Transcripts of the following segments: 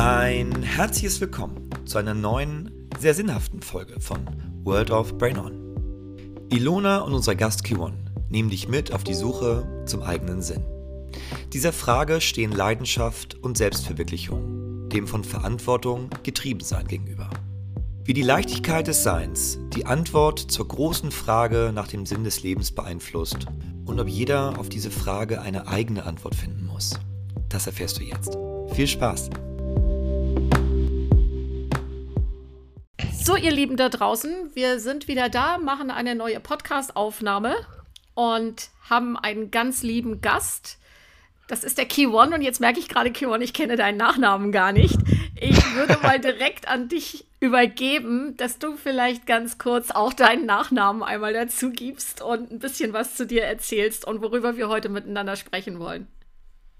Ein herzliches Willkommen zu einer neuen, sehr sinnhaften Folge von World of Brain On. Ilona und unser Gast Kiwon nehmen dich mit auf die Suche zum eigenen Sinn. Dieser Frage stehen Leidenschaft und Selbstverwirklichung, dem von Verantwortung getrieben sein gegenüber. Wie die Leichtigkeit des Seins die Antwort zur großen Frage nach dem Sinn des Lebens beeinflusst und ob jeder auf diese Frage eine eigene Antwort finden muss. Das erfährst du jetzt. Viel Spaß! So, ihr Lieben da draußen, wir sind wieder da, machen eine neue Podcast-Aufnahme und haben einen ganz lieben Gast. Das ist der Key One und jetzt merke ich gerade, Key One, ich kenne deinen Nachnamen gar nicht. Ich würde mal direkt an dich übergeben, dass du vielleicht ganz kurz auch deinen Nachnamen einmal dazu gibst und ein bisschen was zu dir erzählst und worüber wir heute miteinander sprechen wollen.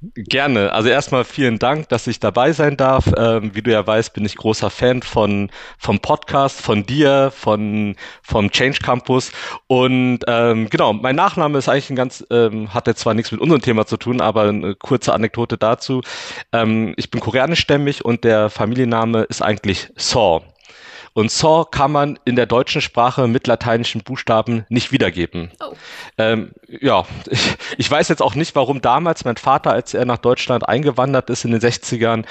Gerne. Also erstmal vielen Dank, dass ich dabei sein darf. Ähm, wie du ja weißt, bin ich großer Fan von vom Podcast, von dir, von vom Change Campus. Und ähm, genau, mein Nachname ist eigentlich ein ganz, ähm, hat jetzt zwar nichts mit unserem Thema zu tun, aber eine kurze Anekdote dazu. Ähm, ich bin koreanischstämmig und der Familienname ist eigentlich Saw. Und Saw kann man in der deutschen Sprache mit lateinischen Buchstaben nicht wiedergeben. Oh. Ähm, ja, ich, ich weiß jetzt auch nicht, warum damals mein Vater, als er nach Deutschland eingewandert ist in den 60ern,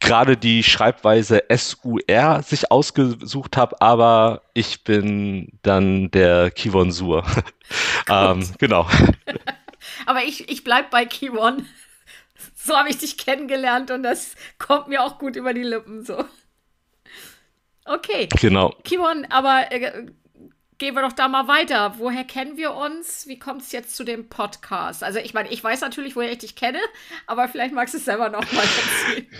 gerade die Schreibweise SUR sich ausgesucht habe, aber ich bin dann der Kivon Sur. ähm, genau. aber ich, ich bleibe bei Kivon. So habe ich dich kennengelernt und das kommt mir auch gut über die Lippen so. Okay. Genau. Kimon, aber äh, gehen wir doch da mal weiter. Woher kennen wir uns? Wie kommt es jetzt zu dem Podcast? Also ich meine, ich weiß natürlich, woher ich dich kenne, aber vielleicht magst du es selber noch mal erzählen.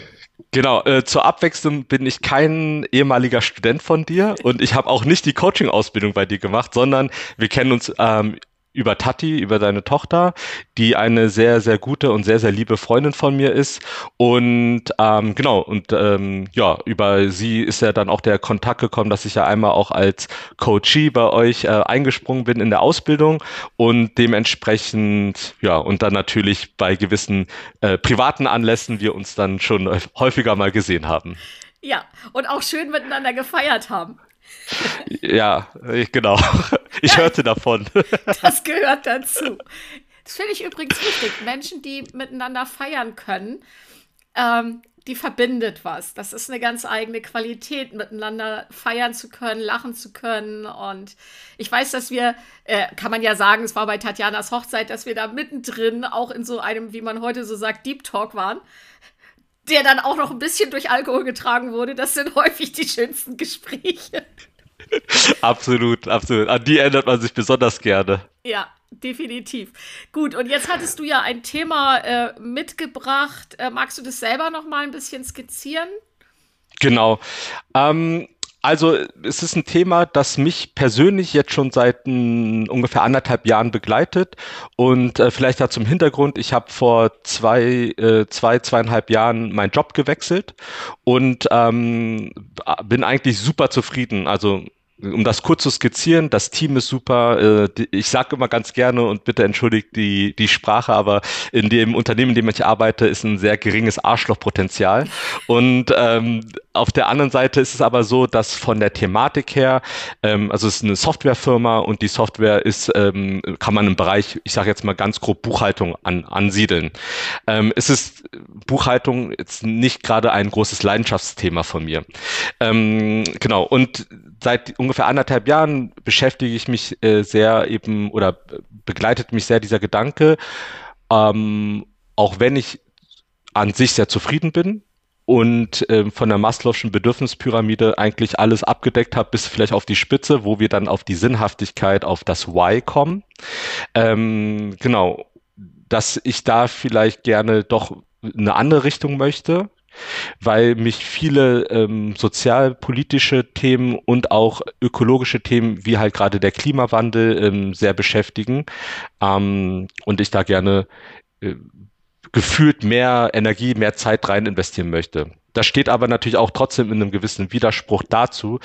Genau, äh, zur Abwechslung bin ich kein ehemaliger Student von dir und ich habe auch nicht die Coaching-Ausbildung bei dir gemacht, sondern wir kennen uns ähm, über Tati, über deine Tochter, die eine sehr, sehr gute und sehr, sehr liebe Freundin von mir ist. Und ähm, genau, und ähm, ja, über sie ist ja dann auch der Kontakt gekommen, dass ich ja einmal auch als Coachee bei euch äh, eingesprungen bin in der Ausbildung und dementsprechend, ja, und dann natürlich bei gewissen äh, privaten Anlässen wir uns dann schon häufiger mal gesehen haben. Ja, und auch schön miteinander gefeiert haben. Ja, genau. Ich hörte davon. Das gehört dazu. Das finde ich übrigens wichtig. Menschen, die miteinander feiern können, ähm, die verbindet was. Das ist eine ganz eigene Qualität, miteinander feiern zu können, lachen zu können. Und ich weiß, dass wir, äh, kann man ja sagen, es war bei Tatjanas Hochzeit, dass wir da mittendrin auch in so einem, wie man heute so sagt, Deep Talk waren der dann auch noch ein bisschen durch Alkohol getragen wurde. Das sind häufig die schönsten Gespräche. absolut, absolut. An die erinnert man sich besonders gerne. Ja, definitiv. Gut, und jetzt hattest du ja ein Thema äh, mitgebracht. Äh, magst du das selber noch mal ein bisschen skizzieren? Genau. Ähm, also es ist ein Thema, das mich persönlich jetzt schon seit m, hm, ungefähr anderthalb Jahren begleitet. Und äh, vielleicht da zum Hintergrund, ich habe vor zwei, äh, zwei, zweieinhalb Jahren meinen Job gewechselt und ähm, bin eigentlich super zufrieden. Also um das kurz zu skizzieren, das Team ist super. Äh, ich sage immer ganz gerne und bitte entschuldigt die, die Sprache, aber in dem Unternehmen, in dem ich arbeite, ist ein sehr geringes Arschlochpotenzial. Und ähm, auf der anderen Seite ist es aber so, dass von der Thematik her, ähm, also es ist eine Softwarefirma und die Software ist, ähm, kann man im Bereich, ich sage jetzt mal ganz grob Buchhaltung an, ansiedeln. Ähm, es ist Buchhaltung jetzt nicht gerade ein großes Leidenschaftsthema von mir. Ähm, genau, und seit ungefähr anderthalb Jahren beschäftige ich mich äh, sehr eben oder begleitet mich sehr dieser Gedanke, ähm, auch wenn ich an sich sehr zufrieden bin und ähm, von der Maslow'schen Bedürfnispyramide eigentlich alles abgedeckt habe, bis vielleicht auf die Spitze, wo wir dann auf die Sinnhaftigkeit, auf das Why kommen. Ähm, genau, dass ich da vielleicht gerne doch eine andere Richtung möchte, weil mich viele ähm, sozialpolitische Themen und auch ökologische Themen, wie halt gerade der Klimawandel, ähm, sehr beschäftigen ähm, und ich da gerne äh, gefühlt mehr Energie, mehr Zeit rein investieren möchte. Das steht aber natürlich auch trotzdem in einem gewissen Widerspruch dazu,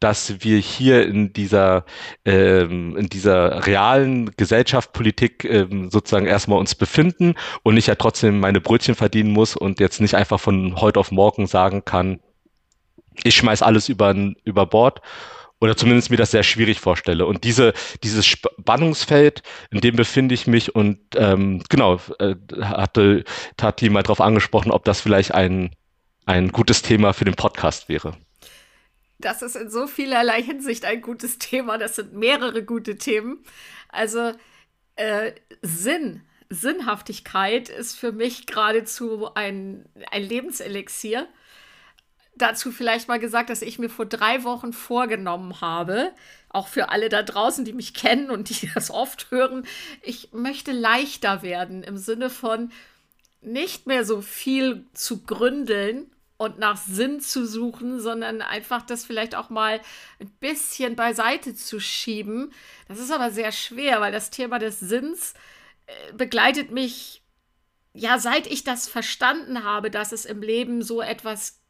dass wir hier in dieser, ähm, in dieser realen Gesellschaft, Politik ähm, sozusagen erstmal uns befinden und ich ja trotzdem meine Brötchen verdienen muss und jetzt nicht einfach von heute auf morgen sagen kann, ich schmeiß alles über, über Bord oder zumindest mir das sehr schwierig vorstelle. Und diese, dieses Spannungsfeld, in dem befinde ich mich und ähm, genau, äh, hatte Tati mal darauf angesprochen, ob das vielleicht ein, ein gutes Thema für den Podcast wäre. Das ist in so vielerlei Hinsicht ein gutes Thema. Das sind mehrere gute Themen. Also äh, Sinn, Sinnhaftigkeit ist für mich geradezu ein, ein Lebenselixier dazu vielleicht mal gesagt, dass ich mir vor drei Wochen vorgenommen habe, auch für alle da draußen, die mich kennen und die das oft hören, ich möchte leichter werden im Sinne von nicht mehr so viel zu gründeln und nach Sinn zu suchen, sondern einfach das vielleicht auch mal ein bisschen beiseite zu schieben. Das ist aber sehr schwer, weil das Thema des Sinns äh, begleitet mich ja, seit ich das verstanden habe, dass es im Leben so etwas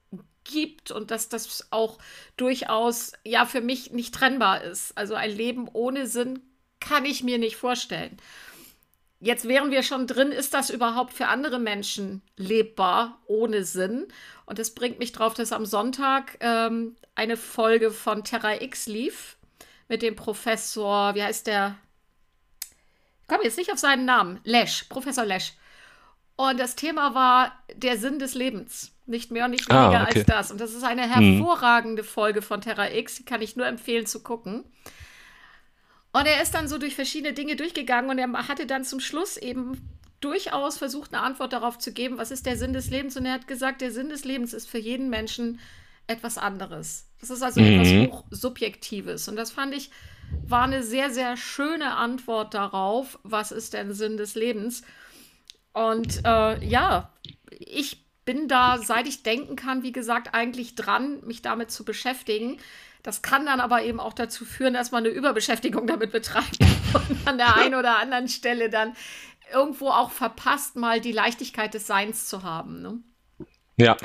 gibt und dass das auch durchaus ja für mich nicht trennbar ist. Also ein Leben ohne Sinn kann ich mir nicht vorstellen. Jetzt wären wir schon drin, ist das überhaupt für andere Menschen lebbar ohne Sinn? Und das bringt mich drauf, dass am Sonntag ähm, eine Folge von Terra X lief mit dem Professor, wie heißt der? Ich komme jetzt nicht auf seinen Namen. Lesch, Professor Lesch. Und das Thema war der Sinn des Lebens. Nicht mehr und nicht ah, weniger ah, okay. als das. Und das ist eine mhm. hervorragende mhm. Folge von Terra X. Die kann ich nur empfehlen zu gucken. Und er ist dann so durch verschiedene Dinge durchgegangen und er hatte dann zum Schluss eben durchaus versucht, eine Antwort darauf zu geben, was ist der Sinn des Lebens? Und er hat gesagt, der Sinn des Lebens ist für jeden Menschen etwas anderes. Das ist also mhm. etwas Hochsubjektives. Und das fand ich, war eine sehr, sehr schöne Antwort darauf, was ist denn Sinn des Lebens? Und äh, ja, ich bin da, seit ich denken kann, wie gesagt, eigentlich dran, mich damit zu beschäftigen. Das kann dann aber eben auch dazu führen, dass man eine Überbeschäftigung damit betreibt und an der einen oder anderen Stelle dann irgendwo auch verpasst, mal die Leichtigkeit des Seins zu haben. Ne? Ja,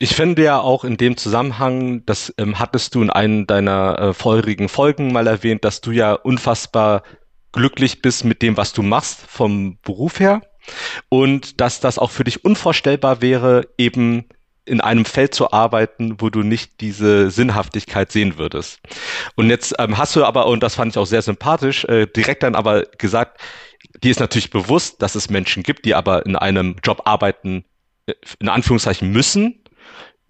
ich finde ja auch in dem Zusammenhang, das ähm, hattest du in einem deiner äh, vorherigen Folgen mal erwähnt, dass du ja unfassbar glücklich bist mit dem, was du machst vom Beruf her und dass das auch für dich unvorstellbar wäre, eben in einem Feld zu arbeiten, wo du nicht diese Sinnhaftigkeit sehen würdest. Und jetzt ähm, hast du aber, und das fand ich auch sehr sympathisch, äh, direkt dann aber gesagt, dir ist natürlich bewusst, dass es Menschen gibt, die aber in einem Job arbeiten, äh, in Anführungszeichen müssen,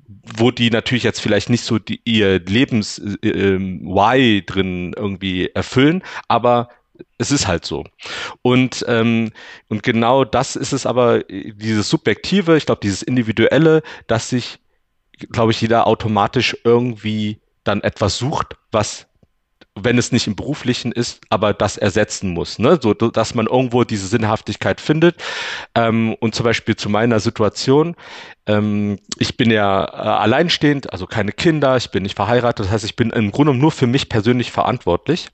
wo die natürlich jetzt vielleicht nicht so die, ihr Lebens-Why äh, drin irgendwie erfüllen, aber es ist halt so. Und, ähm, und genau das ist es aber, dieses Subjektive, ich glaube, dieses Individuelle, dass sich, glaube ich, jeder automatisch irgendwie dann etwas sucht, was wenn es nicht im beruflichen ist, aber das ersetzen muss, ne? so dass man irgendwo diese Sinnhaftigkeit findet. Ähm, und zum Beispiel zu meiner Situation, ähm, ich bin ja äh, alleinstehend, also keine Kinder, ich bin nicht verheiratet, das heißt, ich bin im Grunde nur für mich persönlich verantwortlich.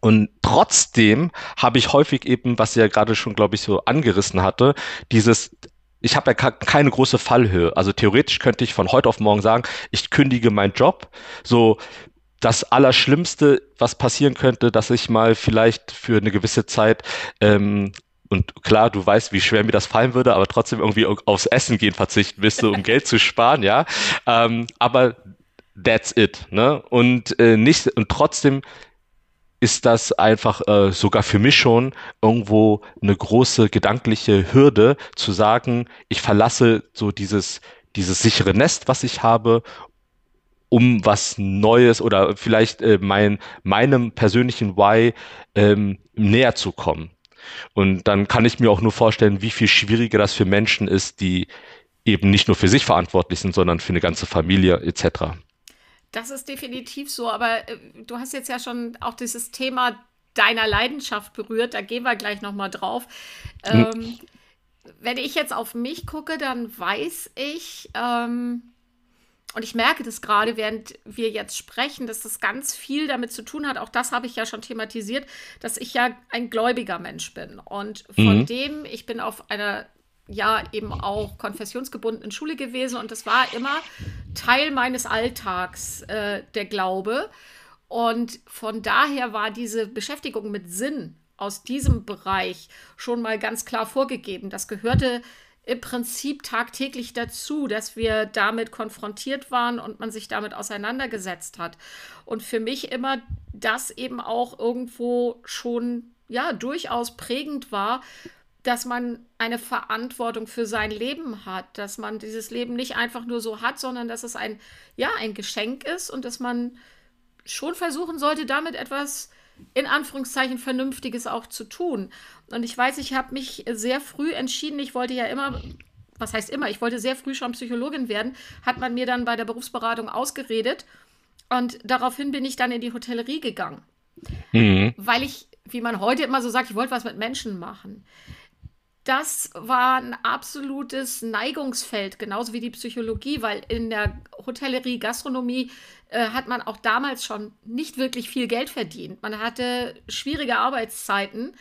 Und trotzdem habe ich häufig eben, was sie ja gerade schon, glaube ich, so angerissen hatte, dieses, ich habe ja keine große Fallhöhe. Also theoretisch könnte ich von heute auf morgen sagen, ich kündige meinen Job. So, das Allerschlimmste, was passieren könnte, dass ich mal vielleicht für eine gewisse Zeit ähm, und klar, du weißt, wie schwer mir das fallen würde, aber trotzdem irgendwie aufs Essen gehen verzichten müsste, um Geld zu sparen, ja. Ähm, aber that's it, ne? Und äh, nicht und trotzdem ist das einfach äh, sogar für mich schon irgendwo eine große gedankliche Hürde zu sagen, ich verlasse so dieses, dieses sichere Nest, was ich habe, um was Neues oder vielleicht äh, mein, meinem persönlichen Why ähm, näher zu kommen. Und dann kann ich mir auch nur vorstellen, wie viel schwieriger das für Menschen ist, die eben nicht nur für sich verantwortlich sind, sondern für eine ganze Familie etc. Das ist definitiv so, aber äh, du hast jetzt ja schon auch dieses Thema deiner Leidenschaft berührt, da gehen wir gleich nochmal drauf. Hm. Ähm, wenn ich jetzt auf mich gucke, dann weiß ich, ähm, und ich merke das gerade, während wir jetzt sprechen, dass das ganz viel damit zu tun hat. Auch das habe ich ja schon thematisiert, dass ich ja ein gläubiger Mensch bin. Und von mhm. dem, ich bin auf einer ja eben auch konfessionsgebunden in Schule gewesen und das war immer Teil meines Alltags, äh, der Glaube. Und von daher war diese Beschäftigung mit Sinn aus diesem Bereich schon mal ganz klar vorgegeben. Das gehörte im Prinzip tagtäglich dazu, dass wir damit konfrontiert waren und man sich damit auseinandergesetzt hat. Und für mich immer das eben auch irgendwo schon ja durchaus prägend war, dass man eine Verantwortung für sein Leben hat, dass man dieses Leben nicht einfach nur so hat, sondern dass es ein ja ein Geschenk ist und dass man schon versuchen sollte, damit etwas in Anführungszeichen Vernünftiges auch zu tun. Und ich weiß, ich habe mich sehr früh entschieden, ich wollte ja immer, was heißt immer, ich wollte sehr früh schon Psychologin werden, hat man mir dann bei der Berufsberatung ausgeredet. Und daraufhin bin ich dann in die Hotellerie gegangen. Mhm. Weil ich, wie man heute immer so sagt, ich wollte was mit Menschen machen das war ein absolutes Neigungsfeld, genauso wie die Psychologie, weil in der Hotellerie, Gastronomie äh, hat man auch damals schon nicht wirklich viel Geld verdient. Man hatte schwierige Arbeitszeiten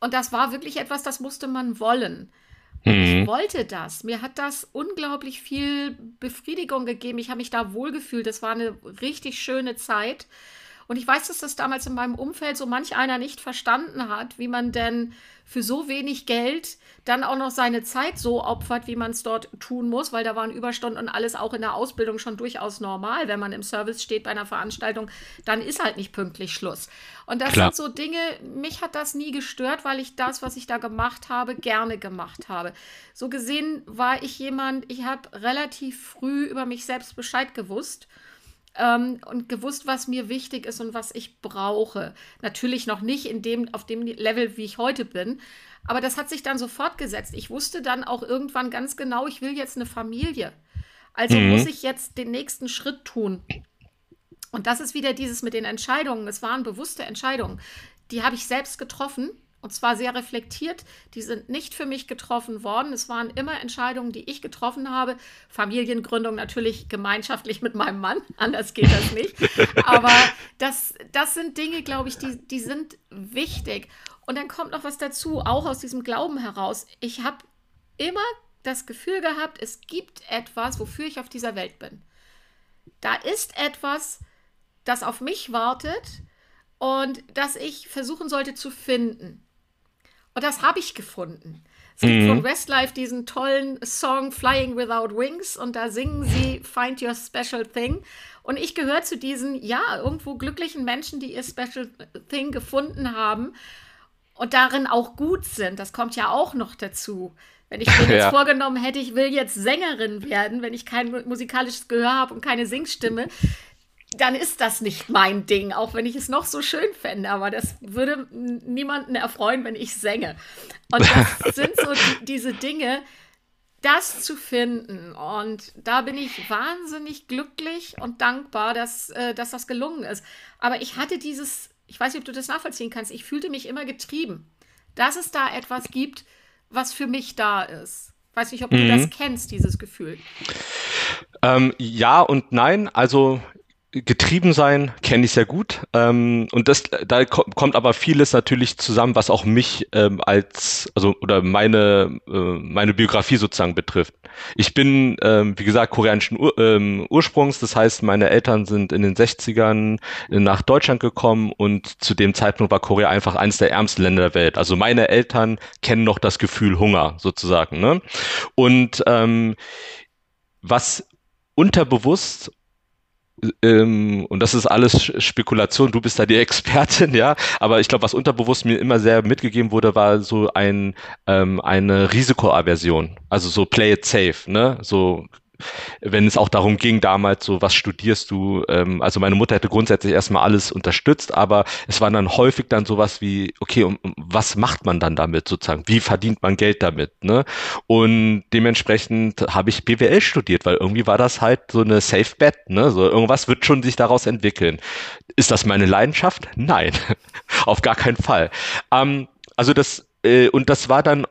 und das war wirklich etwas, das musste man wollen. Mhm. Ich wollte das. Mir hat das unglaublich viel Befriedigung gegeben. Ich habe mich da wohlgefühlt. Das war eine richtig schöne Zeit. Und ich weiß, dass das damals in meinem Umfeld so manch einer nicht verstanden hat, wie man denn für so wenig Geld dann auch noch seine Zeit so opfert, wie man es dort tun muss, weil da waren Überstunden und alles auch in der Ausbildung schon durchaus normal. Wenn man im Service steht bei einer Veranstaltung, dann ist halt nicht pünktlich Schluss. Und das Klar. sind so Dinge, mich hat das nie gestört, weil ich das, was ich da gemacht habe, gerne gemacht habe. So gesehen war ich jemand, ich habe relativ früh über mich selbst Bescheid gewusst ähm, und gewusst, was mir wichtig ist und was ich brauche. Natürlich noch nicht in dem, auf dem Level, wie ich heute bin. Aber das hat sich dann so fortgesetzt. Ich wusste dann auch irgendwann ganz genau, ich will jetzt eine Familie. Also mhm. muss ich jetzt den nächsten Schritt tun. Und das ist wieder dieses mit den Entscheidungen. Es waren bewusste Entscheidungen. Die habe ich selbst getroffen und zwar sehr reflektiert. Die sind nicht für mich getroffen worden. Es waren immer Entscheidungen, die ich getroffen habe. Familiengründung natürlich gemeinschaftlich mit meinem Mann. Anders geht das nicht. Aber das, das sind Dinge, glaube ich, die, die sind wichtig. Und dann kommt noch was dazu, auch aus diesem Glauben heraus. Ich habe immer das Gefühl gehabt, es gibt etwas, wofür ich auf dieser Welt bin. Da ist etwas, das auf mich wartet und das ich versuchen sollte zu finden. Und das habe ich gefunden. Es gibt mhm. von Westlife diesen tollen Song Flying Without Wings und da singen sie Find Your Special Thing. Und ich gehöre zu diesen, ja, irgendwo glücklichen Menschen, die ihr Special Thing gefunden haben und darin auch gut sind. Das kommt ja auch noch dazu. Wenn ich mir jetzt ja. vorgenommen hätte, ich will jetzt Sängerin werden, wenn ich kein musikalisches Gehör habe und keine Singstimme, dann ist das nicht mein Ding, auch wenn ich es noch so schön fände. Aber das würde niemanden erfreuen, wenn ich sänge. Und das sind so die, diese Dinge, das zu finden. Und da bin ich wahnsinnig glücklich und dankbar, dass, äh, dass das gelungen ist. Aber ich hatte dieses, ich weiß nicht, ob du das nachvollziehen kannst, ich fühlte mich immer getrieben, dass es da etwas gibt, was für mich da ist. Ich weiß nicht, ob du das mhm. kennst, dieses Gefühl. Ähm, ja und nein. Also getrieben sein kenne ich sehr gut ähm, und das da kommt aber vieles natürlich zusammen, was auch mich ähm, als also oder meine äh, meine Biografie sozusagen betrifft. Ich bin ähm, wie gesagt koreanischen Ur ähm, Ursprungs, das heißt meine Eltern sind in den 60ern nach Deutschland gekommen und zu dem Zeitpunkt war Korea einfach eines der ärmsten Länder der Welt. Also meine Eltern kennen noch das Gefühl Hunger sozusagen. Ne? Und ähm, was unterbewusst ähm, und das ist alles Spekulation, du bist da die Expertin, ja, aber ich glaube, was unterbewusst mir immer sehr mitgegeben wurde, war so ein, ähm, eine Risikoaversion, also so play it safe, ne, so wenn es auch darum ging, damals so, was studierst du? Ähm, also meine Mutter hätte grundsätzlich erstmal alles unterstützt, aber es war dann häufig dann sowas wie, okay, um, was macht man dann damit sozusagen? Wie verdient man Geld damit? Ne? Und dementsprechend habe ich BWL studiert, weil irgendwie war das halt so eine Safe Bet, ne? So irgendwas wird schon sich daraus entwickeln. Ist das meine Leidenschaft? Nein, auf gar keinen Fall. Ähm, also das äh, und das war dann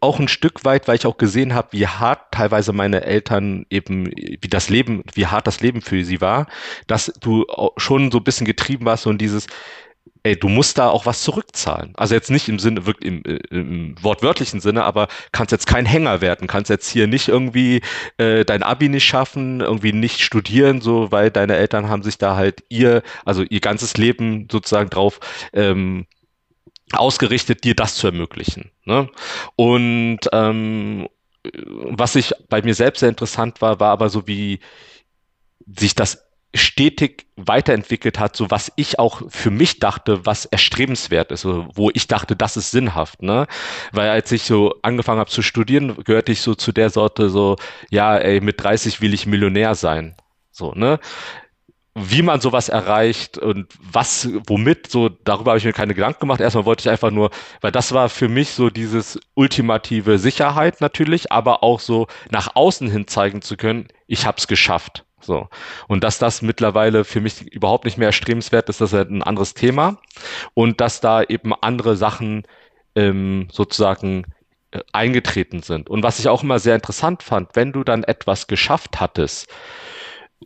auch ein Stück weit, weil ich auch gesehen habe, wie hart teilweise meine Eltern eben, wie das Leben, wie hart das Leben für sie war, dass du schon so ein bisschen getrieben warst und dieses, ey, du musst da auch was zurückzahlen. Also jetzt nicht im Sinne, wirklich im, äh, im wortwörtlichen Sinne, aber kannst jetzt kein Hänger werden, kannst jetzt hier nicht irgendwie äh, dein Abi nicht schaffen, irgendwie nicht studieren, so, weil deine Eltern haben sich da halt ihr, also ihr ganzes Leben sozusagen drauf ähm, ausgerichtet, dir das zu ermöglichen. Ne? Und ähm, was ich bei mir selbst sehr interessant war, war aber so wie sich das stetig weiterentwickelt hat, so was ich auch für mich dachte, was erstrebenswert ist, wo ich dachte, das ist sinnhaft, ne? Weil als ich so angefangen habe zu studieren, gehörte ich so zu der Sorte so, ja, ey, mit 30 will ich Millionär sein. So, ne? Wie man sowas erreicht und was, womit, so, darüber habe ich mir keine Gedanken gemacht. Erstmal wollte ich einfach nur, weil das war für mich so dieses ultimative Sicherheit natürlich, aber auch so nach außen hin zeigen zu können, ich habe es geschafft. So. Und dass das mittlerweile für mich überhaupt nicht mehr erstrebenswert ist, das ist halt ein anderes Thema. Und dass da eben andere Sachen ähm, sozusagen äh, eingetreten sind. Und was ich auch immer sehr interessant fand, wenn du dann etwas geschafft hattest,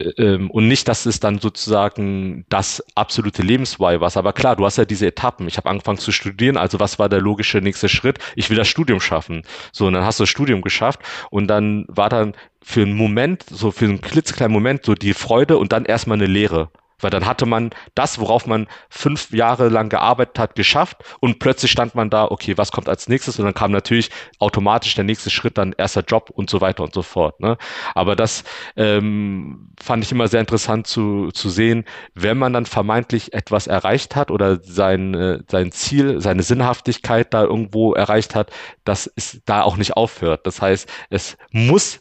ähm, und nicht, dass es dann sozusagen das absolute Lebensweih war. Aber klar, du hast ja diese Etappen. Ich habe angefangen zu studieren, also was war der logische nächste Schritt? Ich will das Studium schaffen. So, und dann hast du das Studium geschafft und dann war dann für einen Moment, so für einen klitzekleinen Moment, so die Freude und dann erstmal eine Lehre. Weil dann hatte man das, worauf man fünf Jahre lang gearbeitet hat, geschafft und plötzlich stand man da, okay, was kommt als nächstes? Und dann kam natürlich automatisch der nächste Schritt, dann erster Job und so weiter und so fort. Ne? Aber das ähm, fand ich immer sehr interessant zu, zu sehen, wenn man dann vermeintlich etwas erreicht hat oder sein, äh, sein Ziel, seine Sinnhaftigkeit da irgendwo erreicht hat, dass es da auch nicht aufhört. Das heißt, es muss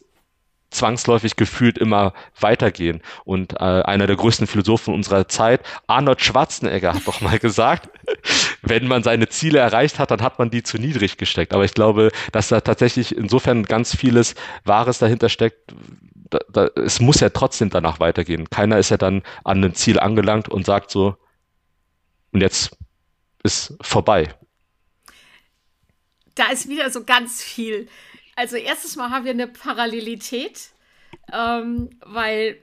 zwangsläufig gefühlt immer weitergehen. Und äh, einer der größten Philosophen unserer Zeit, Arnold Schwarzenegger, hat doch mal gesagt, wenn man seine Ziele erreicht hat, dann hat man die zu niedrig gesteckt. Aber ich glaube, dass da tatsächlich insofern ganz vieles Wahres dahinter steckt. Da, da, es muss ja trotzdem danach weitergehen. Keiner ist ja dann an ein Ziel angelangt und sagt so, und jetzt ist vorbei. Da ist wieder so ganz viel also erstes Mal haben wir eine Parallelität, ähm, weil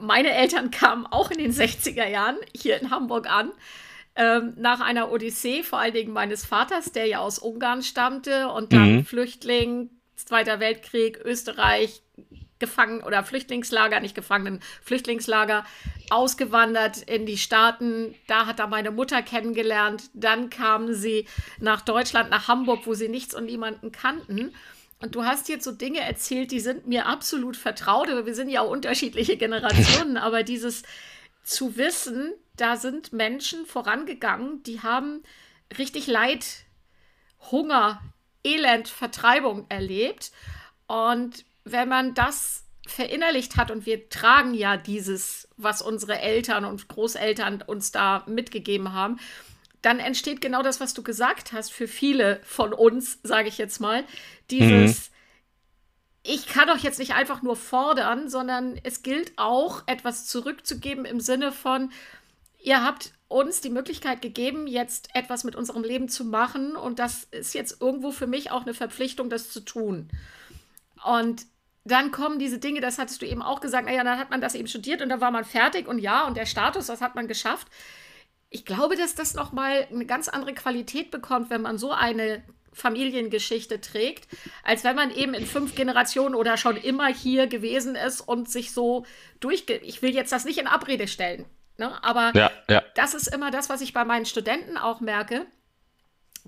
meine Eltern kamen auch in den 60er Jahren hier in Hamburg an. Ähm, nach einer Odyssee, vor allen Dingen meines Vaters, der ja aus Ungarn stammte und dann mhm. Flüchtling, Zweiter Weltkrieg, Österreich, gefangen oder Flüchtlingslager, nicht Gefangenen, Flüchtlingslager, ausgewandert in die Staaten. Da hat er meine Mutter kennengelernt. Dann kamen sie nach Deutschland, nach Hamburg, wo sie nichts und niemanden kannten. Und du hast jetzt so Dinge erzählt, die sind mir absolut vertraut. Wir sind ja auch unterschiedliche Generationen, aber dieses zu wissen, da sind Menschen vorangegangen, die haben richtig Leid, Hunger, Elend, Vertreibung erlebt. Und wenn man das verinnerlicht hat und wir tragen ja dieses, was unsere Eltern und Großeltern uns da mitgegeben haben, dann entsteht genau das, was du gesagt hast, für viele von uns, sage ich jetzt mal, dieses, mhm. ich kann doch jetzt nicht einfach nur fordern, sondern es gilt auch, etwas zurückzugeben im Sinne von, ihr habt uns die Möglichkeit gegeben, jetzt etwas mit unserem Leben zu machen und das ist jetzt irgendwo für mich auch eine Verpflichtung, das zu tun. Und dann kommen diese Dinge, das hattest du eben auch gesagt, naja, dann hat man das eben studiert und dann war man fertig und ja, und der Status, das hat man geschafft ich glaube, dass das nochmal eine ganz andere Qualität bekommt, wenn man so eine Familiengeschichte trägt, als wenn man eben in fünf Generationen oder schon immer hier gewesen ist und sich so durchge... Ich will jetzt das nicht in Abrede stellen, ne? aber ja, ja. das ist immer das, was ich bei meinen Studenten auch merke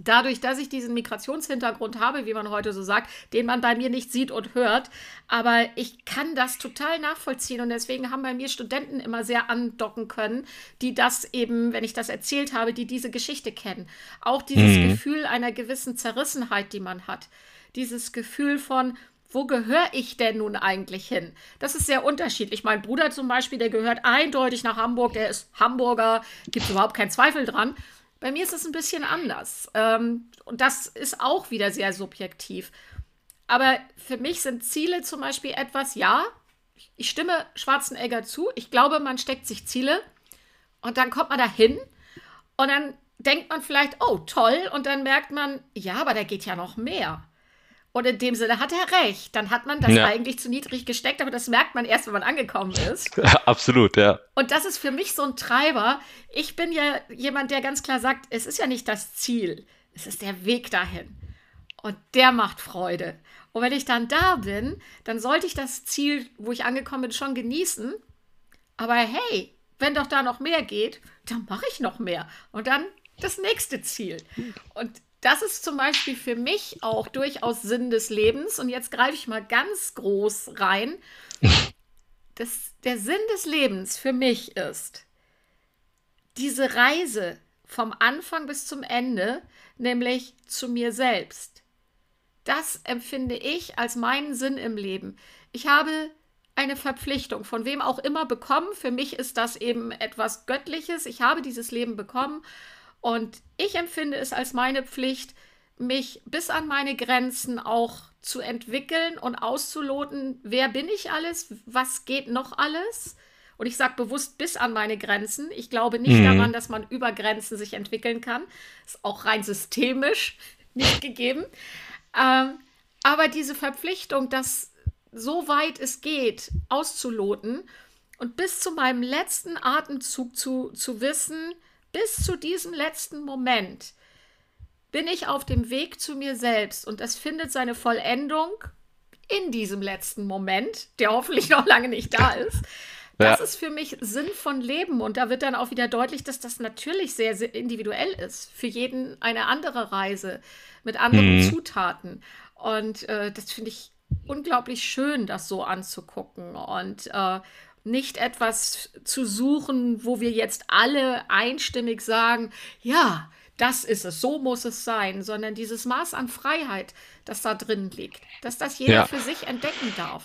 dadurch, dass ich diesen Migrationshintergrund habe, wie man heute so sagt, den man bei mir nicht sieht und hört, aber ich kann das total nachvollziehen und deswegen haben bei mir Studenten immer sehr andocken können, die das eben, wenn ich das erzählt habe, die diese Geschichte kennen. Auch dieses mhm. Gefühl einer gewissen Zerrissenheit, die man hat. Dieses Gefühl von, wo gehöre ich denn nun eigentlich hin? Das ist sehr unterschiedlich. Mein Bruder zum Beispiel, der gehört eindeutig nach Hamburg, der ist Hamburger, gibt es überhaupt keinen Zweifel dran. Bei mir ist es ein bisschen anders. Ähm, und das ist auch wieder sehr subjektiv. Aber für mich sind Ziele zum Beispiel etwas, ja, ich stimme Schwarzenegger zu. Ich glaube, man steckt sich Ziele und dann kommt man da hin und dann denkt man vielleicht, oh toll, und dann merkt man, ja, aber da geht ja noch mehr. Und in dem Sinne hat er recht. Dann hat man das ja. eigentlich zu niedrig gesteckt, aber das merkt man erst, wenn man angekommen ist. Absolut, ja. Und das ist für mich so ein Treiber. Ich bin ja jemand, der ganz klar sagt, es ist ja nicht das Ziel, es ist der Weg dahin. Und der macht Freude. Und wenn ich dann da bin, dann sollte ich das Ziel, wo ich angekommen bin, schon genießen. Aber hey, wenn doch da noch mehr geht, dann mache ich noch mehr. Und dann das nächste Ziel. Und das ist zum Beispiel für mich auch durchaus Sinn des Lebens. Und jetzt greife ich mal ganz groß rein. Das, der Sinn des Lebens für mich ist, diese Reise vom Anfang bis zum Ende, nämlich zu mir selbst. Das empfinde ich als meinen Sinn im Leben. Ich habe eine Verpflichtung, von wem auch immer bekommen. Für mich ist das eben etwas Göttliches. Ich habe dieses Leben bekommen und ich empfinde es als meine Pflicht, mich bis an meine Grenzen auch zu entwickeln und auszuloten, wer bin ich alles, was geht noch alles. Und ich sage bewusst bis an meine Grenzen. Ich glaube nicht mhm. daran, dass man über Grenzen sich entwickeln kann. Ist auch rein systemisch nicht gegeben. Ähm, aber diese Verpflichtung, das so weit es geht, auszuloten und bis zu meinem letzten Atemzug zu, zu wissen, bis zu diesem letzten Moment bin ich auf dem Weg zu mir selbst und es findet seine Vollendung in diesem letzten Moment, der hoffentlich noch lange nicht da ist. Das ja. ist für mich Sinn von Leben und da wird dann auch wieder deutlich, dass das natürlich sehr, sehr individuell ist. Für jeden eine andere Reise mit anderen mhm. Zutaten. Und äh, das finde ich unglaublich schön, das so anzugucken. Und äh, nicht etwas zu suchen, wo wir jetzt alle einstimmig sagen, ja, das ist es, so muss es sein, sondern dieses Maß an Freiheit, das da drin liegt, dass das jeder ja. für sich entdecken darf.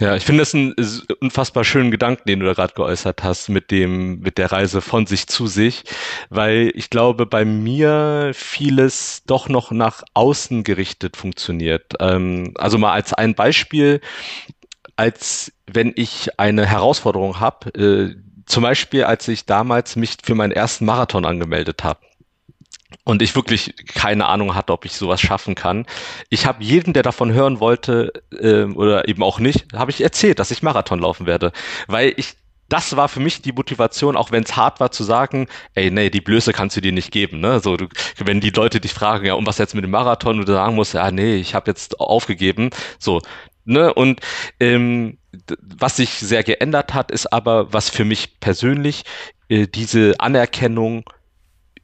Ja, ich finde das einen unfassbar schönen Gedanken, den du da gerade geäußert hast, mit dem, mit der Reise von sich zu sich, weil ich glaube, bei mir vieles doch noch nach außen gerichtet funktioniert. Ähm, also mal als ein Beispiel, als wenn ich eine Herausforderung habe. Äh, zum Beispiel, als ich damals mich für meinen ersten Marathon angemeldet habe und ich wirklich keine Ahnung hatte, ob ich sowas schaffen kann. Ich habe jedem, der davon hören wollte äh, oder eben auch nicht, habe ich erzählt, dass ich Marathon laufen werde, weil ich das war für mich die Motivation, auch wenn es hart war zu sagen, ey, nee, die Blöße kannst du dir nicht geben. Ne? So, du, wenn die Leute dich fragen, ja, um was jetzt mit dem Marathon, du sagen musst, ja, nee, ich habe jetzt aufgegeben. So, Ne? Und ähm, was sich sehr geändert hat, ist aber, was für mich persönlich äh, diese Anerkennung,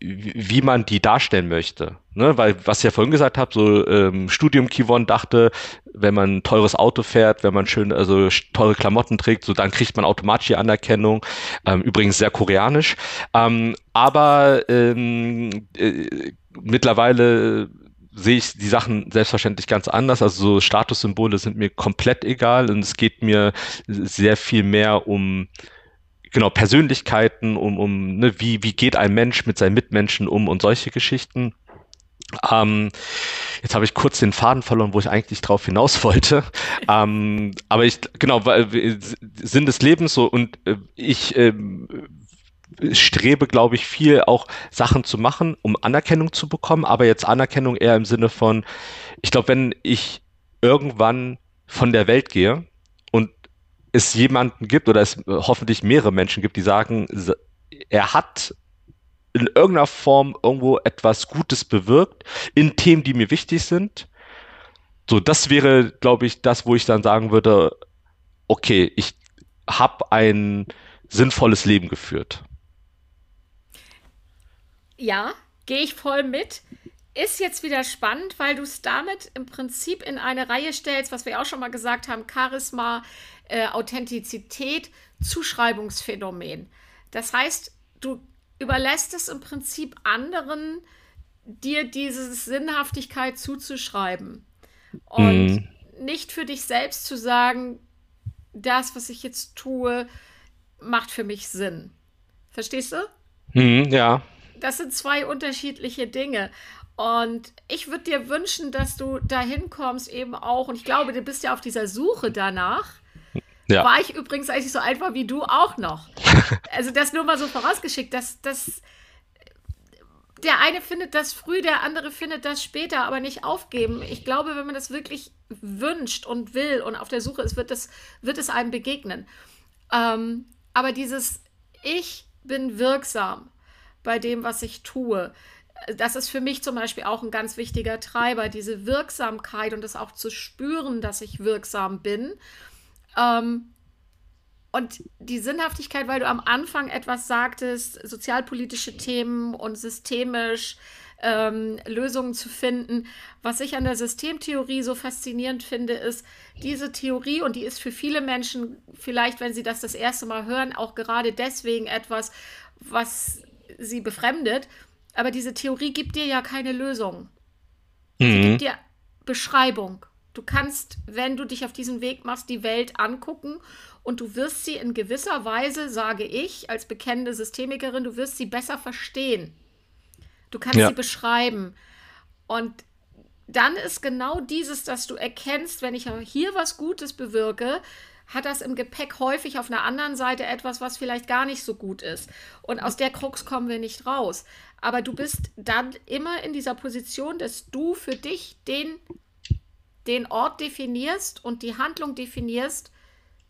wie man die darstellen möchte. Ne? Weil, was ich ja vorhin gesagt habe, so ähm, Studium Kivon dachte, wenn man ein teures Auto fährt, wenn man schön, also teure Klamotten trägt, so dann kriegt man automatisch die Anerkennung. Ähm, übrigens sehr koreanisch. Ähm, aber ähm, äh, mittlerweile sehe ich die Sachen selbstverständlich ganz anders. Also so Statussymbole sind mir komplett egal und es geht mir sehr viel mehr um genau Persönlichkeiten, um, um ne, wie, wie geht ein Mensch mit seinen Mitmenschen um und solche Geschichten. Ähm, jetzt habe ich kurz den Faden verloren, wo ich eigentlich drauf hinaus wollte. ähm, aber ich, genau, weil Sinn des Lebens so und äh, ich äh, strebe, glaube ich, viel auch Sachen zu machen, um Anerkennung zu bekommen, aber jetzt Anerkennung eher im Sinne von, ich glaube, wenn ich irgendwann von der Welt gehe und es jemanden gibt oder es hoffentlich mehrere Menschen gibt, die sagen, er hat in irgendeiner Form irgendwo etwas Gutes bewirkt in Themen, die mir wichtig sind. So, das wäre, glaube ich, das, wo ich dann sagen würde, okay, ich habe ein sinnvolles Leben geführt. Ja, gehe ich voll mit. Ist jetzt wieder spannend, weil du es damit im Prinzip in eine Reihe stellst, was wir auch schon mal gesagt haben: Charisma, äh, Authentizität, Zuschreibungsphänomen. Das heißt, du überlässt es im Prinzip anderen, dir diese Sinnhaftigkeit zuzuschreiben. Und mhm. nicht für dich selbst zu sagen, das, was ich jetzt tue, macht für mich Sinn. Verstehst du? Mhm, ja das sind zwei unterschiedliche Dinge. Und ich würde dir wünschen, dass du dahin kommst, eben auch. Und ich glaube, du bist ja auf dieser Suche danach. Ja. War ich übrigens eigentlich so einfach wie du auch noch. also das nur mal so vorausgeschickt, dass das der eine findet das früh, der andere findet das später, aber nicht aufgeben. Ich glaube, wenn man das wirklich wünscht und will und auf der Suche ist, wird, das, wird es einem begegnen. Ähm, aber dieses Ich bin wirksam bei dem, was ich tue, das ist für mich zum Beispiel auch ein ganz wichtiger Treiber, diese Wirksamkeit und das auch zu spüren, dass ich wirksam bin. Ähm, und die Sinnhaftigkeit, weil du am Anfang etwas sagtest, sozialpolitische Themen und systemisch ähm, Lösungen zu finden. Was ich an der Systemtheorie so faszinierend finde, ist diese Theorie, und die ist für viele Menschen vielleicht, wenn sie das das erste Mal hören, auch gerade deswegen etwas, was sie befremdet. Aber diese Theorie gibt dir ja keine Lösung. Mhm. Sie gibt dir Beschreibung. Du kannst, wenn du dich auf diesen Weg machst, die Welt angucken und du wirst sie in gewisser Weise, sage ich, als bekennende Systemikerin, du wirst sie besser verstehen. Du kannst ja. sie beschreiben. Und dann ist genau dieses, dass du erkennst, wenn ich hier was Gutes bewirke, hat das im Gepäck häufig auf einer anderen Seite etwas, was vielleicht gar nicht so gut ist. Und aus der Krux kommen wir nicht raus. Aber du bist dann immer in dieser Position, dass du für dich den den Ort definierst und die Handlung definierst,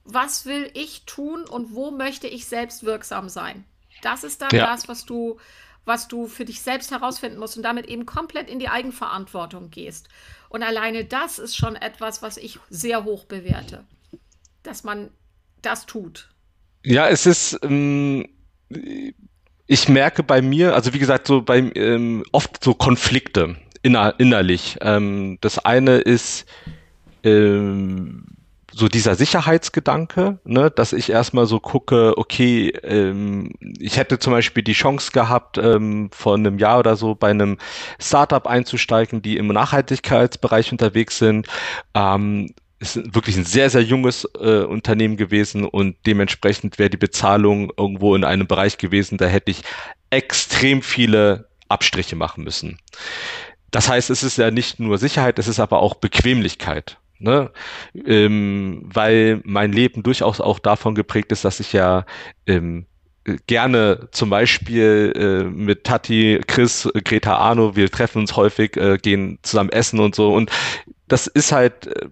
was will ich tun und wo möchte ich selbst wirksam sein. Das ist dann ja. das, was du, was du für dich selbst herausfinden musst und damit eben komplett in die Eigenverantwortung gehst. Und alleine das ist schon etwas, was ich sehr hoch bewerte, dass man das tut. Ja, es ist, ähm, ich merke bei mir, also wie gesagt, so bei ähm, oft so Konflikte inner, innerlich. Ähm, das eine ist ähm, so dieser Sicherheitsgedanke, ne, dass ich erstmal so gucke, okay, ähm, ich hätte zum Beispiel die Chance gehabt, ähm, vor einem Jahr oder so bei einem Startup einzusteigen, die im Nachhaltigkeitsbereich unterwegs sind. Ist wirklich ein sehr, sehr junges äh, Unternehmen gewesen und dementsprechend wäre die Bezahlung irgendwo in einem Bereich gewesen, da hätte ich extrem viele Abstriche machen müssen. Das heißt, es ist ja nicht nur Sicherheit, es ist aber auch Bequemlichkeit. Ne? Ähm, weil mein Leben durchaus auch davon geprägt ist, dass ich ja ähm, gerne zum Beispiel äh, mit Tati, Chris, Greta Arno, wir treffen uns häufig, äh, gehen zusammen essen und so. Und das ist halt, äh,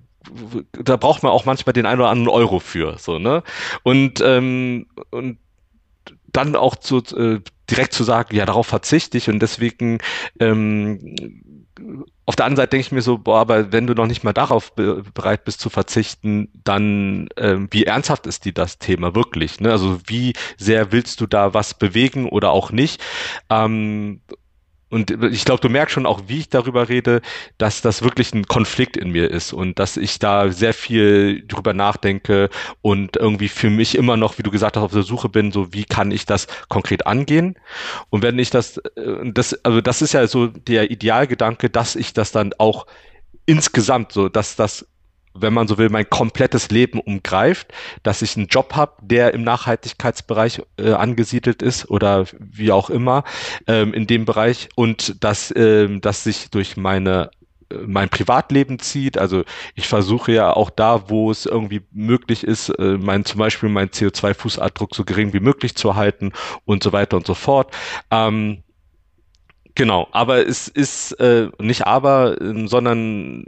da braucht man auch manchmal den einen oder anderen Euro für. So, ne? Und, ähm, und dann auch zu, äh, direkt zu sagen, ja, darauf verzichte ich und deswegen ähm, auf der anderen Seite denke ich mir so, boah, aber wenn du noch nicht mal darauf be bereit bist zu verzichten, dann ähm, wie ernsthaft ist die das Thema wirklich? Ne? Also wie sehr willst du da was bewegen oder auch nicht? Ähm, und ich glaube, du merkst schon auch, wie ich darüber rede, dass das wirklich ein Konflikt in mir ist und dass ich da sehr viel drüber nachdenke und irgendwie für mich immer noch, wie du gesagt hast, auf der Suche bin, so wie kann ich das konkret angehen? Und wenn ich das, äh, das, also das ist ja so der Idealgedanke, dass ich das dann auch insgesamt so, dass das wenn man so will, mein komplettes Leben umgreift, dass ich einen Job habe, der im Nachhaltigkeitsbereich äh, angesiedelt ist oder wie auch immer ähm, in dem Bereich und dass ähm, das sich durch meine äh, mein Privatleben zieht. Also ich versuche ja auch da, wo es irgendwie möglich ist, äh, mein, zum Beispiel meinen CO2-Fußabdruck so gering wie möglich zu halten und so weiter und so fort. Ähm, genau, aber es ist äh, nicht aber, sondern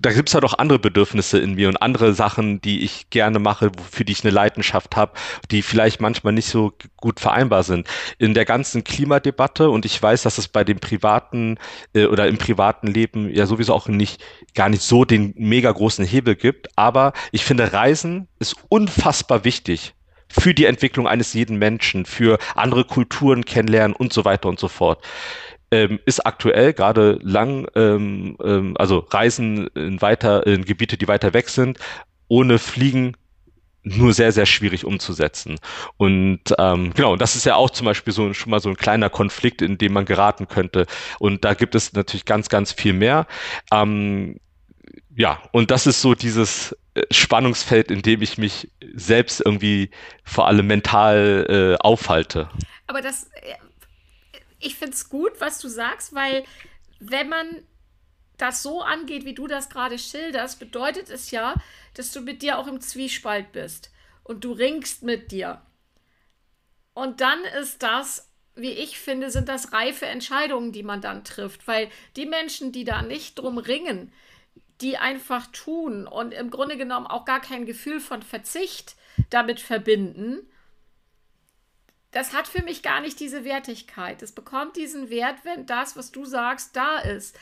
da gibt's ja doch andere Bedürfnisse in mir und andere Sachen, die ich gerne mache, für die ich eine Leidenschaft habe, die vielleicht manchmal nicht so gut vereinbar sind. In der ganzen Klimadebatte, und ich weiß, dass es bei dem privaten äh, oder im privaten Leben ja sowieso auch nicht gar nicht so den mega großen Hebel gibt, aber ich finde, Reisen ist unfassbar wichtig für die Entwicklung eines jeden Menschen, für andere Kulturen kennenlernen und so weiter und so fort ähm, ist aktuell gerade lang, ähm, ähm, also Reisen in weiter in Gebiete, die weiter weg sind, ohne Fliegen nur sehr, sehr schwierig umzusetzen. Und ähm, genau, das ist ja auch zum Beispiel so schon mal so ein kleiner Konflikt, in dem man geraten könnte. Und da gibt es natürlich ganz, ganz viel mehr. Ähm, ja, und das ist so dieses äh, Spannungsfeld, in dem ich mich selbst irgendwie vor allem mental äh, aufhalte. Aber das äh, ich finde es gut, was du sagst, weil wenn man das so angeht, wie du das gerade schilderst, bedeutet es ja, dass du mit dir auch im Zwiespalt bist und du ringst mit dir. Und dann ist das wie ich finde, sind das reife Entscheidungen, die man dann trifft, weil die Menschen, die da nicht drum ringen, die einfach tun und im Grunde genommen auch gar kein Gefühl von Verzicht damit verbinden, das hat für mich gar nicht diese Wertigkeit. Es bekommt diesen Wert, wenn das, was du sagst, da ist.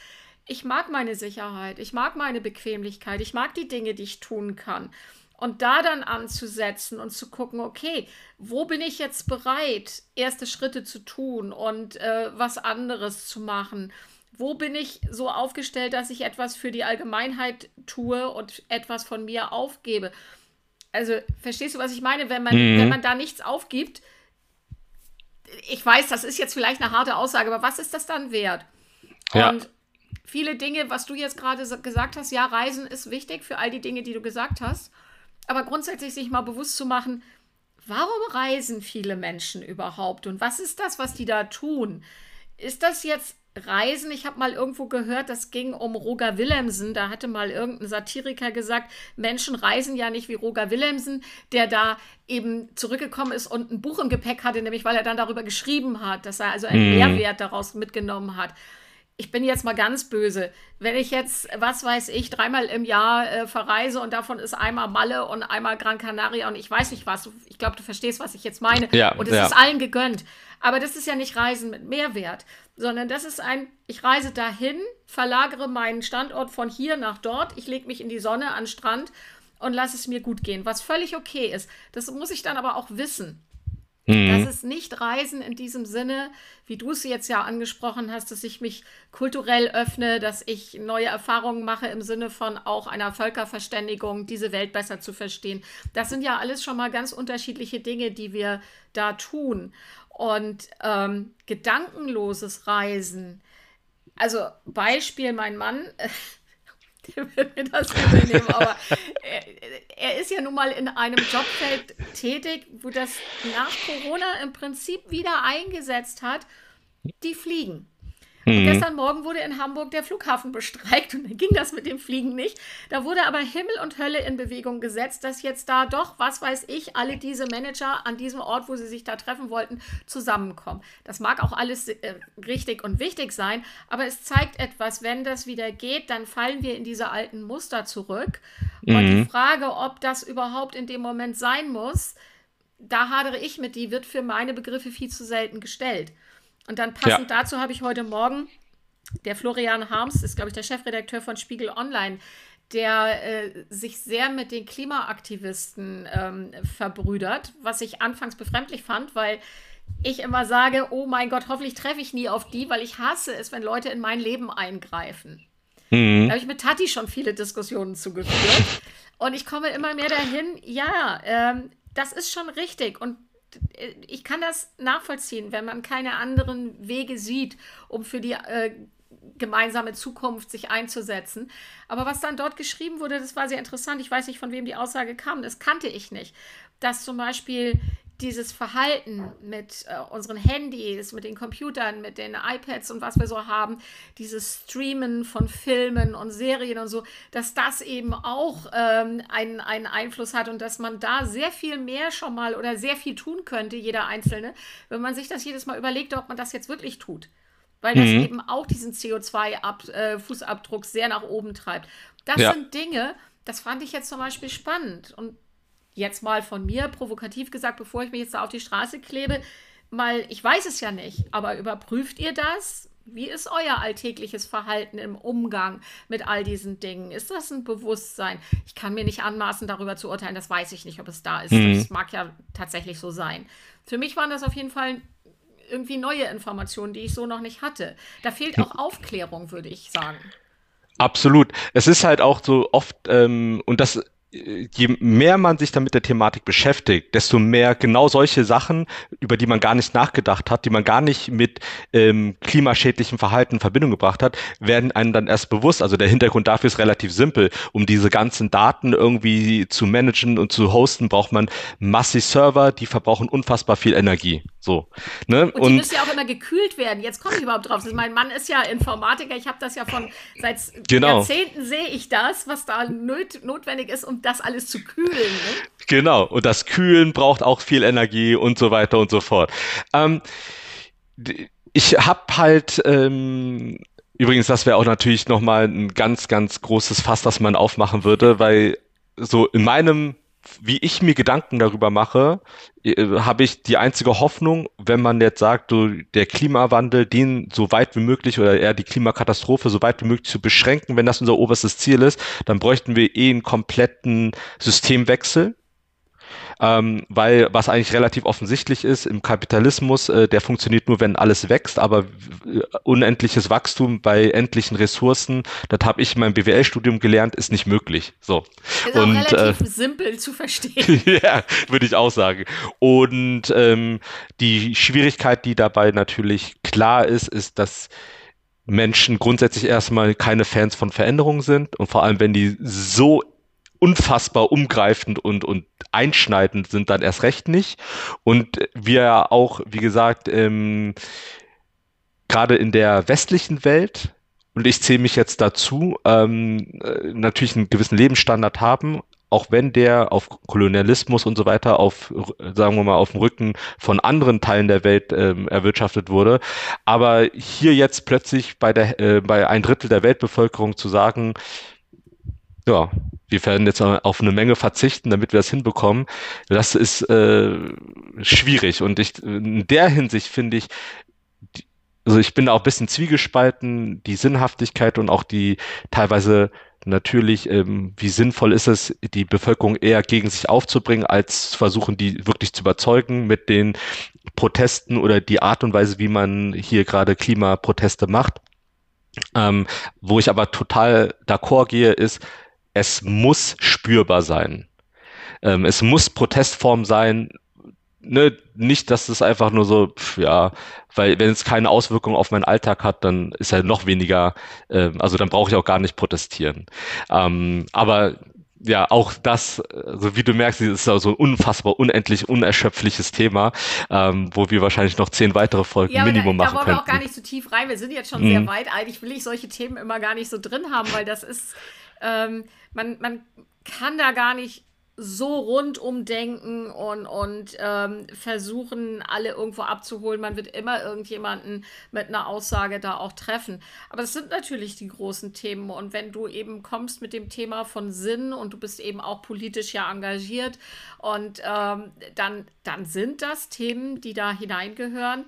Ich mag meine Sicherheit, ich mag meine Bequemlichkeit, ich mag die Dinge, die ich tun kann. Und da dann anzusetzen und zu gucken, okay, wo bin ich jetzt bereit, erste Schritte zu tun und äh, was anderes zu machen? Wo bin ich so aufgestellt, dass ich etwas für die Allgemeinheit tue und etwas von mir aufgebe? Also, verstehst du, was ich meine? Wenn man, mhm. wenn man da nichts aufgibt, ich weiß, das ist jetzt vielleicht eine harte Aussage, aber was ist das dann wert? Ja. Und viele Dinge, was du jetzt gerade gesagt hast, ja, Reisen ist wichtig für all die Dinge, die du gesagt hast. Aber grundsätzlich sich mal bewusst zu machen, warum reisen viele Menschen überhaupt und was ist das, was die da tun? Ist das jetzt Reisen? Ich habe mal irgendwo gehört, das ging um Roger Willemsen. Da hatte mal irgendein Satiriker gesagt, Menschen reisen ja nicht wie Roger Willemsen, der da eben zurückgekommen ist und ein Buch im Gepäck hatte, nämlich weil er dann darüber geschrieben hat, dass er also einen mhm. Mehrwert daraus mitgenommen hat ich bin jetzt mal ganz böse, wenn ich jetzt, was weiß ich, dreimal im Jahr äh, verreise und davon ist einmal Malle und einmal Gran Canaria und ich weiß nicht was, ich glaube, du verstehst, was ich jetzt meine. Ja, und es ja. ist allen gegönnt. Aber das ist ja nicht Reisen mit Mehrwert, sondern das ist ein, ich reise dahin, verlagere meinen Standort von hier nach dort, ich lege mich in die Sonne an den Strand und lasse es mir gut gehen, was völlig okay ist. Das muss ich dann aber auch wissen. Mhm. Das ist nicht Reisen in diesem Sinne, wie du es jetzt ja angesprochen hast, dass ich mich kulturell öffne, dass ich neue Erfahrungen mache im Sinne von auch einer Völkerverständigung, diese Welt besser zu verstehen. Das sind ja alles schon mal ganz unterschiedliche Dinge, die wir da tun. Und ähm, gedankenloses Reisen, also Beispiel, mein Mann, der wird mir das übernehmen. Aber er, er, ist ja nun mal in einem Jobfeld tätig, wo das nach Corona im Prinzip wieder eingesetzt hat, die fliegen. Mhm. gestern Morgen wurde in Hamburg der Flughafen bestreikt und dann ging das mit dem Fliegen nicht. Da wurde aber Himmel und Hölle in Bewegung gesetzt, dass jetzt da doch, was weiß ich, alle diese Manager an diesem Ort, wo sie sich da treffen wollten, zusammenkommen. Das mag auch alles äh, richtig und wichtig sein, aber es zeigt etwas, wenn das wieder geht, dann fallen wir in diese alten Muster zurück. Mhm. Und die mhm. Frage, ob das überhaupt in dem Moment sein muss, da hadere ich mit, die wird für meine Begriffe viel zu selten gestellt. Und dann passend ja. dazu habe ich heute Morgen, der Florian Harms ist, glaube ich, der Chefredakteur von Spiegel Online, der äh, sich sehr mit den Klimaaktivisten ähm, verbrüdert, was ich anfangs befremdlich fand, weil ich immer sage, oh mein Gott, hoffentlich treffe ich nie auf die, weil ich hasse es, wenn Leute in mein Leben eingreifen. Mhm. Da habe ich mit Tati schon viele Diskussionen zugeführt. Und ich komme immer mehr dahin, ja, ähm, das ist schon richtig. Und ich kann das nachvollziehen, wenn man keine anderen Wege sieht, um für die äh, gemeinsame Zukunft sich einzusetzen. Aber was dann dort geschrieben wurde, das war sehr interessant. Ich weiß nicht, von wem die Aussage kam. Das kannte ich nicht. Dass zum Beispiel dieses Verhalten mit äh, unseren Handys, mit den Computern, mit den iPads und was wir so haben, dieses Streamen von Filmen und Serien und so, dass das eben auch ähm, einen, einen Einfluss hat und dass man da sehr viel mehr schon mal oder sehr viel tun könnte, jeder Einzelne, wenn man sich das jedes Mal überlegt, ob man das jetzt wirklich tut. Weil das mhm. eben auch diesen CO2-Fußabdruck äh, sehr nach oben treibt. Das ja. sind Dinge, das fand ich jetzt zum Beispiel spannend. Und jetzt mal von mir provokativ gesagt, bevor ich mich jetzt da auf die Straße klebe, mal, ich weiß es ja nicht, aber überprüft ihr das? Wie ist euer alltägliches Verhalten im Umgang mit all diesen Dingen? Ist das ein Bewusstsein? Ich kann mir nicht anmaßen, darüber zu urteilen, das weiß ich nicht, ob es da ist. Mhm. Das mag ja tatsächlich so sein. Für mich waren das auf jeden Fall irgendwie neue Informationen, die ich so noch nicht hatte. Da fehlt auch Aufklärung, würde ich sagen. Absolut. Es ist halt auch so oft, ähm, und das je mehr man sich dann mit der Thematik beschäftigt, desto mehr genau solche Sachen, über die man gar nicht nachgedacht hat, die man gar nicht mit ähm, klimaschädlichem Verhalten in Verbindung gebracht hat, werden einem dann erst bewusst. Also der Hintergrund dafür ist relativ simpel. Um diese ganzen Daten irgendwie zu managen und zu hosten, braucht man massig Server, die verbrauchen unfassbar viel Energie. So. Ne? Und die und, müssen ja auch immer gekühlt werden. Jetzt komme ich überhaupt drauf. Mein Mann ist ja Informatiker. Ich habe das ja von seit genau. Jahrzehnten sehe ich das, was da not notwendig ist, um das alles zu kühlen. Ne? Genau, und das Kühlen braucht auch viel Energie und so weiter und so fort. Ähm, ich habe halt ähm, übrigens, das wäre auch natürlich nochmal ein ganz, ganz großes Fass, das man aufmachen würde, weil so in meinem wie ich mir Gedanken darüber mache, äh, habe ich die einzige Hoffnung, wenn man jetzt sagt, der Klimawandel, den so weit wie möglich oder eher die Klimakatastrophe so weit wie möglich zu beschränken, wenn das unser oberstes Ziel ist, dann bräuchten wir eh einen kompletten Systemwechsel ähm, weil was eigentlich relativ offensichtlich ist, im Kapitalismus, äh, der funktioniert nur, wenn alles wächst, aber äh, unendliches Wachstum bei endlichen Ressourcen, das habe ich in meinem BWL-Studium gelernt, ist nicht möglich. So. Ist Und, auch relativ äh, simpel zu verstehen. ja, würde ich auch sagen. Und ähm, die Schwierigkeit, die dabei natürlich klar ist, ist, dass Menschen grundsätzlich erstmal keine Fans von Veränderungen sind und vor allem, wenn die so unfassbar umgreifend und, und einschneidend sind dann erst recht nicht. Und wir auch, wie gesagt, ähm, gerade in der westlichen Welt, und ich zähle mich jetzt dazu, ähm, äh, natürlich einen gewissen Lebensstandard haben, auch wenn der auf Kolonialismus und so weiter auf, sagen wir mal, auf dem Rücken von anderen Teilen der Welt ähm, erwirtschaftet wurde. Aber hier jetzt plötzlich bei der, äh, bei ein Drittel der Weltbevölkerung zu sagen, ja, wir werden jetzt auf eine Menge verzichten, damit wir das hinbekommen. Das ist äh, schwierig. Und ich, in der Hinsicht finde ich, die, also ich bin da auch ein bisschen zwiegespalten, die Sinnhaftigkeit und auch die teilweise natürlich, ähm, wie sinnvoll ist es, die Bevölkerung eher gegen sich aufzubringen, als versuchen, die wirklich zu überzeugen mit den Protesten oder die Art und Weise, wie man hier gerade Klimaproteste macht. Ähm, wo ich aber total d'accord gehe, ist, es muss spürbar sein. Ähm, es muss Protestform sein, ne, nicht, dass es einfach nur so, pf, ja, weil wenn es keine Auswirkung auf meinen Alltag hat, dann ist er noch weniger, äh, also dann brauche ich auch gar nicht protestieren. Ähm, aber ja, auch das, also wie du merkst, ist so ein unfassbar, unendlich, unerschöpfliches Thema, ähm, wo wir wahrscheinlich noch zehn weitere Folgen ja, Minimum da, machen können. Da wollen wir auch gar nicht so tief rein. Wir sind jetzt schon mhm. sehr weit. Eigentlich will ich solche Themen immer gar nicht so drin haben, weil das ist, ähm, man, man kann da gar nicht so rundum denken und, und ähm, versuchen, alle irgendwo abzuholen. Man wird immer irgendjemanden mit einer Aussage da auch treffen. Aber es sind natürlich die großen Themen. Und wenn du eben kommst mit dem Thema von Sinn und du bist eben auch politisch ja engagiert, und ähm, dann, dann sind das Themen, die da hineingehören.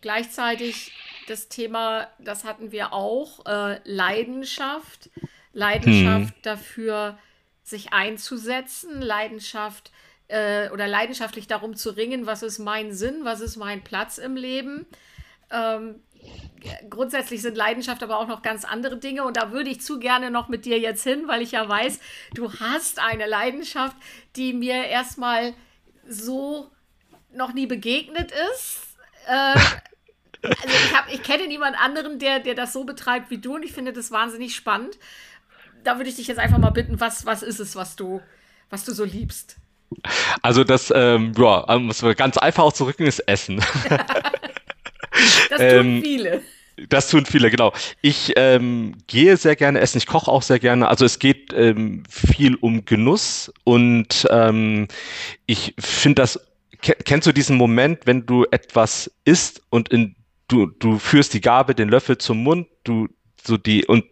Gleichzeitig das Thema, das hatten wir auch, äh, Leidenschaft. Leidenschaft hm. dafür, sich einzusetzen, Leidenschaft äh, oder leidenschaftlich darum zu ringen, was ist mein Sinn, was ist mein Platz im Leben. Ähm, grundsätzlich sind Leidenschaft aber auch noch ganz andere Dinge und da würde ich zu gerne noch mit dir jetzt hin, weil ich ja weiß, du hast eine Leidenschaft, die mir erstmal so noch nie begegnet ist. Äh, also ich, hab, ich kenne niemand anderen, der, der das so betreibt wie du und ich finde das wahnsinnig spannend da würde ich dich jetzt einfach mal bitten, was, was ist es, was du, was du so liebst? Also das, ähm, ja, was wir ganz einfach auch zurück ist Essen. das tun ähm, viele. Das tun viele, genau. Ich ähm, gehe sehr gerne essen, ich koche auch sehr gerne. Also es geht ähm, viel um Genuss und ähm, ich finde das, kennst du diesen Moment, wenn du etwas isst und in, du, du führst die Gabe, den Löffel zum Mund, du so die und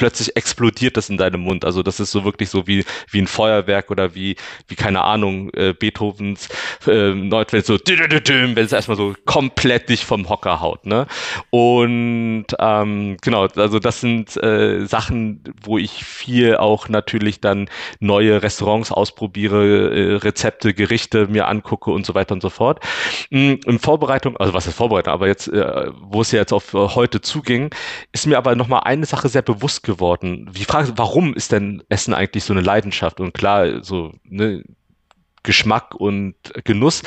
plötzlich explodiert das in deinem Mund. Also das ist so wirklich so wie, wie ein Feuerwerk oder wie, wie keine Ahnung, äh, Beethovens äh, Neutwelt so, wenn es erstmal so komplett dich vom Hocker haut. Ne? Und ähm, genau, also das sind äh, Sachen, wo ich viel auch natürlich dann neue Restaurants ausprobiere, äh, Rezepte, Gerichte mir angucke und so weiter und so fort. Mhm, in Vorbereitung, also was ist Vorbereitung, aber jetzt, äh, wo es ja jetzt auf heute zuging, ist mir aber nochmal eine Sache sehr bewusst geworden. Wie frage, warum ist denn Essen eigentlich so eine Leidenschaft? Und klar, so ne, Geschmack und Genuss,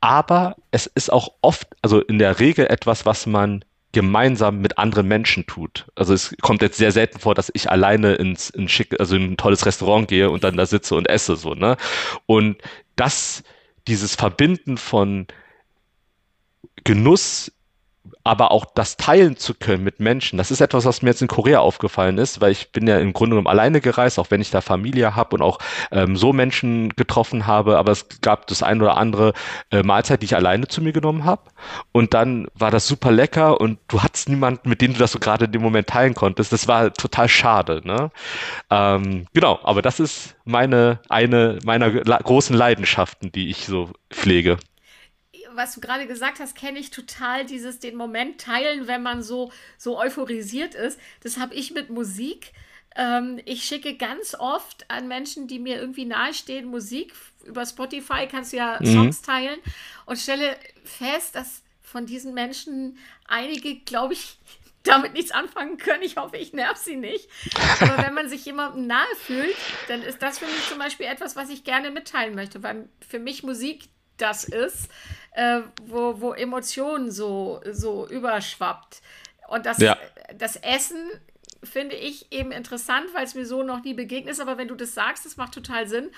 aber es ist auch oft, also in der Regel etwas, was man gemeinsam mit anderen Menschen tut. Also es kommt jetzt sehr selten vor, dass ich alleine ins in schick, also in ein tolles Restaurant gehe und dann da sitze und esse so, ne? Und das, dieses Verbinden von Genuss aber auch das teilen zu können mit Menschen, das ist etwas, was mir jetzt in Korea aufgefallen ist, weil ich bin ja im Grunde genommen alleine gereist, auch wenn ich da Familie habe und auch ähm, so Menschen getroffen habe, aber es gab das ein oder andere äh, Mahlzeit, die ich alleine zu mir genommen habe und dann war das super lecker und du hattest niemanden, mit dem du das so gerade in dem Moment teilen konntest. Das war total schade. Ne? Ähm, genau, aber das ist meine eine meiner großen Leidenschaften, die ich so pflege was du gerade gesagt hast, kenne ich total dieses den Moment teilen, wenn man so, so euphorisiert ist. Das habe ich mit Musik. Ähm, ich schicke ganz oft an Menschen, die mir irgendwie nahestehen, Musik. Über Spotify kannst du ja mhm. Songs teilen und stelle fest, dass von diesen Menschen einige, glaube ich, damit nichts anfangen können. Ich hoffe, ich nerv sie nicht. Aber wenn man sich jemandem nahe fühlt, dann ist das für mich zum Beispiel etwas, was ich gerne mitteilen möchte, weil für mich Musik das ist, äh, wo, wo Emotionen so, so überschwappt. Und das, ja. das Essen finde ich eben interessant, weil es mir so noch nie begegnet ist. Aber wenn du das sagst, das macht total Sinn.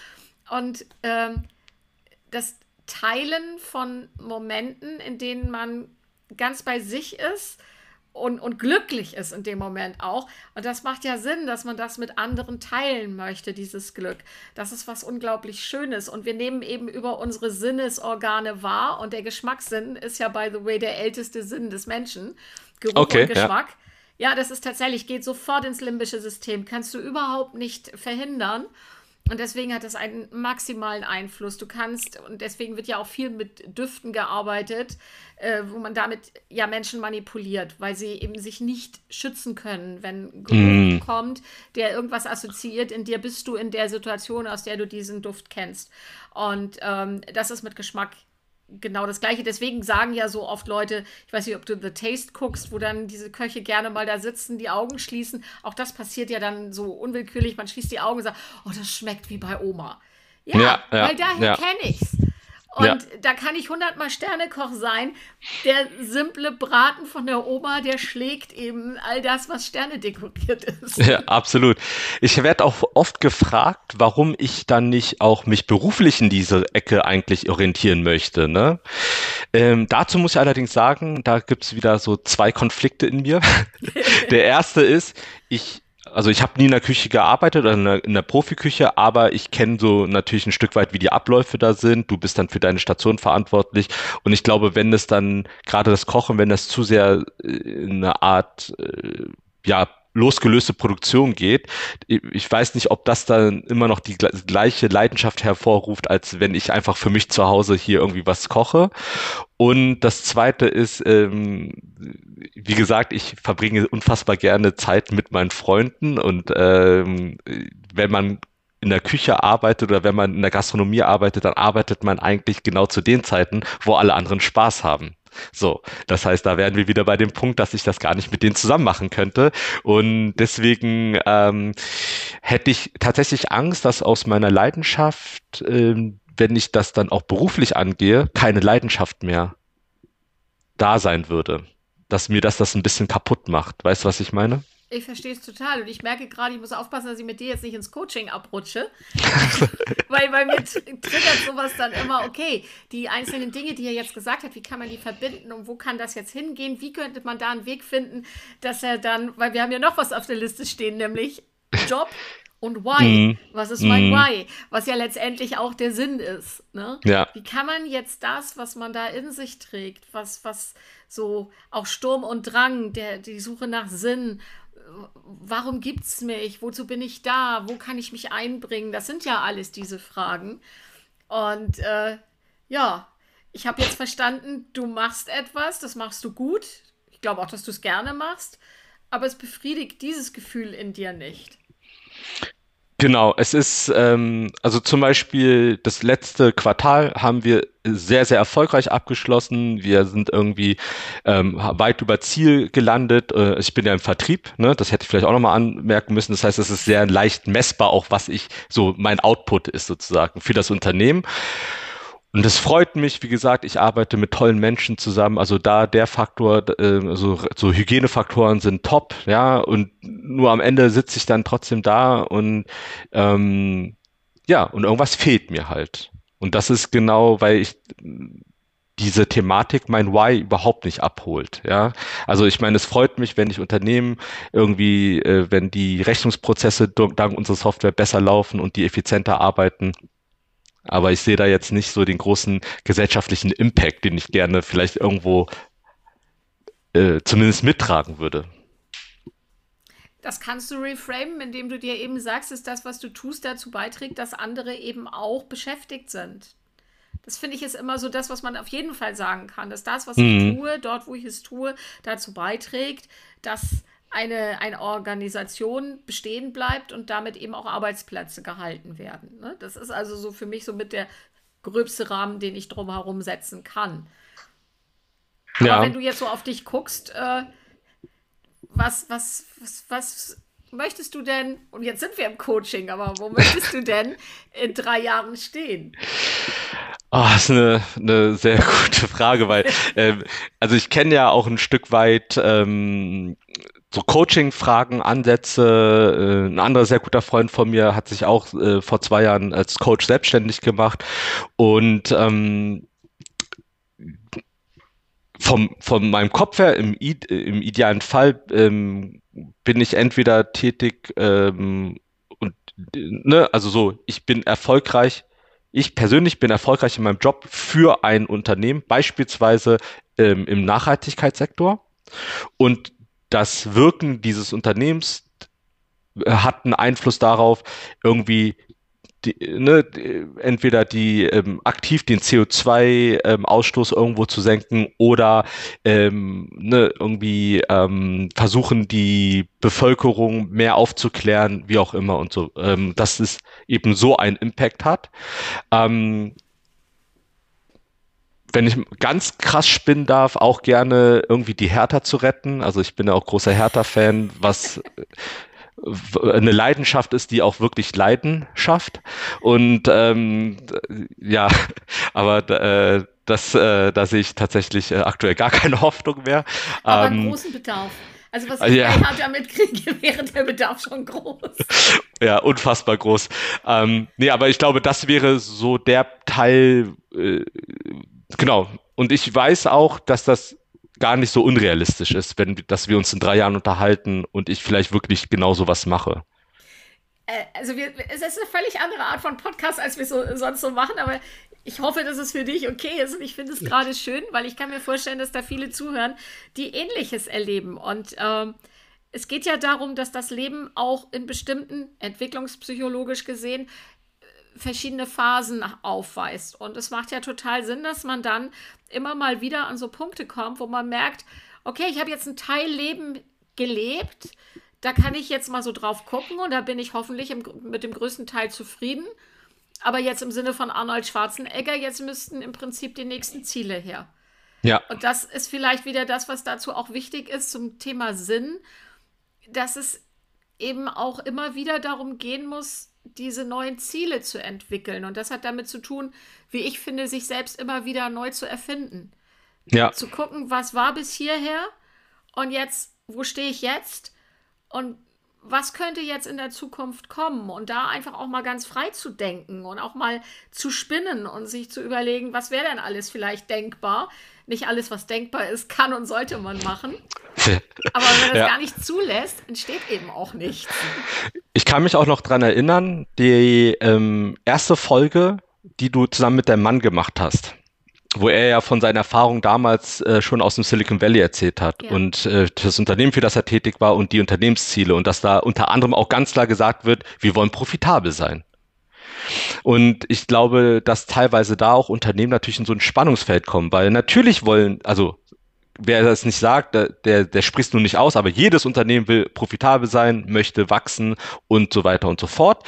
Und ähm, das Teilen von Momenten, in denen man ganz bei sich ist, und, und glücklich ist in dem Moment auch. Und das macht ja Sinn, dass man das mit anderen teilen möchte, dieses Glück. Das ist was unglaublich Schönes. Und wir nehmen eben über unsere Sinnesorgane wahr. Und der Geschmackssinn ist ja, by the way, der älteste Sinn des Menschen. Geruch okay, und Geschmack. Ja. ja, das ist tatsächlich, geht sofort ins limbische System. Kannst du überhaupt nicht verhindern. Und deswegen hat das einen maximalen Einfluss. Du kannst, und deswegen wird ja auch viel mit Düften gearbeitet, äh, wo man damit ja Menschen manipuliert, weil sie eben sich nicht schützen können, wenn Geruch mm. kommt, der irgendwas assoziiert. In dir bist du in der Situation, aus der du diesen Duft kennst. Und ähm, das ist mit Geschmack genau das Gleiche. Deswegen sagen ja so oft Leute, ich weiß nicht, ob du The Taste guckst, wo dann diese Köche gerne mal da sitzen, die Augen schließen. Auch das passiert ja dann so unwillkürlich. Man schließt die Augen und sagt, oh, das schmeckt wie bei Oma. Ja, ja, weil daher ja. kenne ich's. Und ja. da kann ich hundertmal Sternekoch sein. Der simple Braten von der Oma, der schlägt eben all das, was Sterne dekoriert ist. Ja, absolut. Ich werde auch oft gefragt, warum ich dann nicht auch mich beruflich in diese Ecke eigentlich orientieren möchte. Ne? Ähm, dazu muss ich allerdings sagen, da gibt es wieder so zwei Konflikte in mir. der erste ist, ich also ich habe nie in der Küche gearbeitet oder in der, in der Profiküche, aber ich kenne so natürlich ein Stück weit, wie die Abläufe da sind. Du bist dann für deine Station verantwortlich. Und ich glaube, wenn es dann gerade das Kochen, wenn das zu sehr in eine Art äh, ja losgelöste Produktion geht. Ich weiß nicht, ob das dann immer noch die gleiche Leidenschaft hervorruft, als wenn ich einfach für mich zu Hause hier irgendwie was koche. Und das zweite ist, ähm, wie gesagt, ich verbringe unfassbar gerne Zeit mit meinen Freunden und ähm, wenn man in der Küche arbeitet oder wenn man in der Gastronomie arbeitet, dann arbeitet man eigentlich genau zu den Zeiten, wo alle anderen Spaß haben. So, das heißt, da wären wir wieder bei dem Punkt, dass ich das gar nicht mit denen zusammen machen könnte. Und deswegen ähm, hätte ich tatsächlich Angst, dass aus meiner Leidenschaft, ähm, wenn ich das dann auch beruflich angehe, keine Leidenschaft mehr da sein würde. Dass mir das das ein bisschen kaputt macht. Weißt du, was ich meine? Ich verstehe es total und ich merke gerade, ich muss aufpassen, dass ich mit dir jetzt nicht ins Coaching abrutsche. Weil bei mir triggert sowas dann immer, okay, die einzelnen Dinge, die er jetzt gesagt hat, wie kann man die verbinden und wo kann das jetzt hingehen? Wie könnte man da einen Weg finden, dass er dann, weil wir haben ja noch was auf der Liste stehen, nämlich Job und Why. Mhm. Was ist mein mhm. Why? Was ja letztendlich auch der Sinn ist. Ne? Ja. Wie kann man jetzt das, was man da in sich trägt, was, was so auch Sturm und Drang, der, die Suche nach Sinn warum gibt es mich? Wozu bin ich da? Wo kann ich mich einbringen? Das sind ja alles diese Fragen. Und äh, ja, ich habe jetzt verstanden, du machst etwas, das machst du gut. Ich glaube auch, dass du es gerne machst, aber es befriedigt dieses Gefühl in dir nicht. Genau, es ist, ähm, also zum Beispiel das letzte Quartal haben wir sehr, sehr erfolgreich abgeschlossen. Wir sind irgendwie ähm, weit über Ziel gelandet. Äh, ich bin ja im Vertrieb, ne? das hätte ich vielleicht auch nochmal anmerken müssen. Das heißt, es ist sehr leicht messbar, auch was ich so mein Output ist sozusagen für das Unternehmen. Und das freut mich, wie gesagt, ich arbeite mit tollen Menschen zusammen. Also da der Faktor, äh, also so Hygienefaktoren sind top, ja. Und nur am Ende sitze ich dann trotzdem da und ähm, ja, und irgendwas fehlt mir halt. Und das ist genau, weil ich diese Thematik mein Why überhaupt nicht abholt. Ja, also ich meine, es freut mich, wenn ich Unternehmen irgendwie, äh, wenn die Rechnungsprozesse dank unserer Software besser laufen und die effizienter arbeiten. Aber ich sehe da jetzt nicht so den großen gesellschaftlichen Impact, den ich gerne vielleicht irgendwo äh, zumindest mittragen würde. Das kannst du reframen, indem du dir eben sagst, dass das, was du tust, dazu beiträgt, dass andere eben auch beschäftigt sind. Das finde ich ist immer so das, was man auf jeden Fall sagen kann, dass das, was mhm. ich tue, dort, wo ich es tue, dazu beiträgt, dass eine, eine Organisation bestehen bleibt und damit eben auch Arbeitsplätze gehalten werden. Ne? Das ist also so für mich so mit der gröbste Rahmen, den ich drumherum setzen kann. Aber ja. wenn du jetzt so auf dich guckst, äh, was, was, was, was möchtest du denn, und jetzt sind wir im Coaching, aber wo möchtest du denn in drei Jahren stehen? Oh, das ist eine, eine sehr gute Frage, weil, ähm, also ich kenne ja auch ein Stück weit ähm, so Coaching-Fragen, Ansätze. Äh, ein anderer sehr guter Freund von mir hat sich auch äh, vor zwei Jahren als Coach selbstständig gemacht und ähm, vom, von meinem Kopf her, im, im idealen Fall, ähm, bin ich entweder tätig ähm, und, ne, also so, ich bin erfolgreich, ich persönlich bin erfolgreich in meinem Job für ein Unternehmen, beispielsweise ähm, im Nachhaltigkeitssektor. Und das Wirken dieses Unternehmens hat einen Einfluss darauf, irgendwie die, ne, entweder die ähm, aktiv den CO2-Ausstoß ähm, irgendwo zu senken oder ähm, ne, irgendwie ähm, versuchen, die Bevölkerung mehr aufzuklären, wie auch immer und so, ähm, dass es eben so einen Impact hat. Wenn ich ganz krass spinnen darf, auch gerne irgendwie die Hertha zu retten. Also ich bin ja auch großer Hertha-Fan, was eine Leidenschaft ist, die auch wirklich Leiden schafft. Und ähm, ja, aber äh, das, äh, da sehe ich tatsächlich äh, aktuell gar keine Hoffnung mehr. Aber ähm, einen großen Bedarf. Also was ich ja. damit kriege, wäre der Bedarf schon groß. Ja, unfassbar groß. Ähm, nee, aber ich glaube, das wäre so der Teil, äh, genau. Und ich weiß auch, dass das gar nicht so unrealistisch ist, wenn, dass wir uns in drei Jahren unterhalten und ich vielleicht wirklich genau so was mache. Äh, also wir, es ist eine völlig andere Art von Podcast, als wir so, sonst so machen, aber ich hoffe, dass es für dich okay ist und ich finde es gerade schön, weil ich kann mir vorstellen, dass da viele zuhören, die Ähnliches erleben und ähm, es geht ja darum, dass das Leben auch in bestimmten, entwicklungspsychologisch gesehen, verschiedene Phasen aufweist. Und es macht ja total Sinn, dass man dann immer mal wieder an so Punkte kommt, wo man merkt, okay, ich habe jetzt ein Teil Leben gelebt, da kann ich jetzt mal so drauf gucken und da bin ich hoffentlich im, mit dem größten Teil zufrieden. Aber jetzt im Sinne von Arnold Schwarzenegger, jetzt müssten im Prinzip die nächsten Ziele her. Ja. Und das ist vielleicht wieder das, was dazu auch wichtig ist zum Thema Sinn, dass es eben auch immer wieder darum gehen muss, diese neuen Ziele zu entwickeln. Und das hat damit zu tun, wie ich finde, sich selbst immer wieder neu zu erfinden. Ja. Zu gucken, was war bis hierher und jetzt, wo stehe ich jetzt und was könnte jetzt in der Zukunft kommen und da einfach auch mal ganz frei zu denken und auch mal zu spinnen und sich zu überlegen, was wäre denn alles vielleicht denkbar. Nicht alles, was denkbar ist, kann und sollte man machen. Aber wenn man das ja. gar nicht zulässt, entsteht eben auch nichts. Ich kann mich auch noch daran erinnern, die ähm, erste Folge, die du zusammen mit deinem Mann gemacht hast wo er ja von seiner Erfahrung damals äh, schon aus dem Silicon Valley erzählt hat ja. und äh, das Unternehmen, für das er tätig war und die Unternehmensziele und dass da unter anderem auch ganz klar gesagt wird, wir wollen profitabel sein. Und ich glaube, dass teilweise da auch Unternehmen natürlich in so ein Spannungsfeld kommen, weil natürlich wollen, also wer das nicht sagt, der, der spricht nun nicht aus, aber jedes Unternehmen will profitabel sein, möchte wachsen und so weiter und so fort.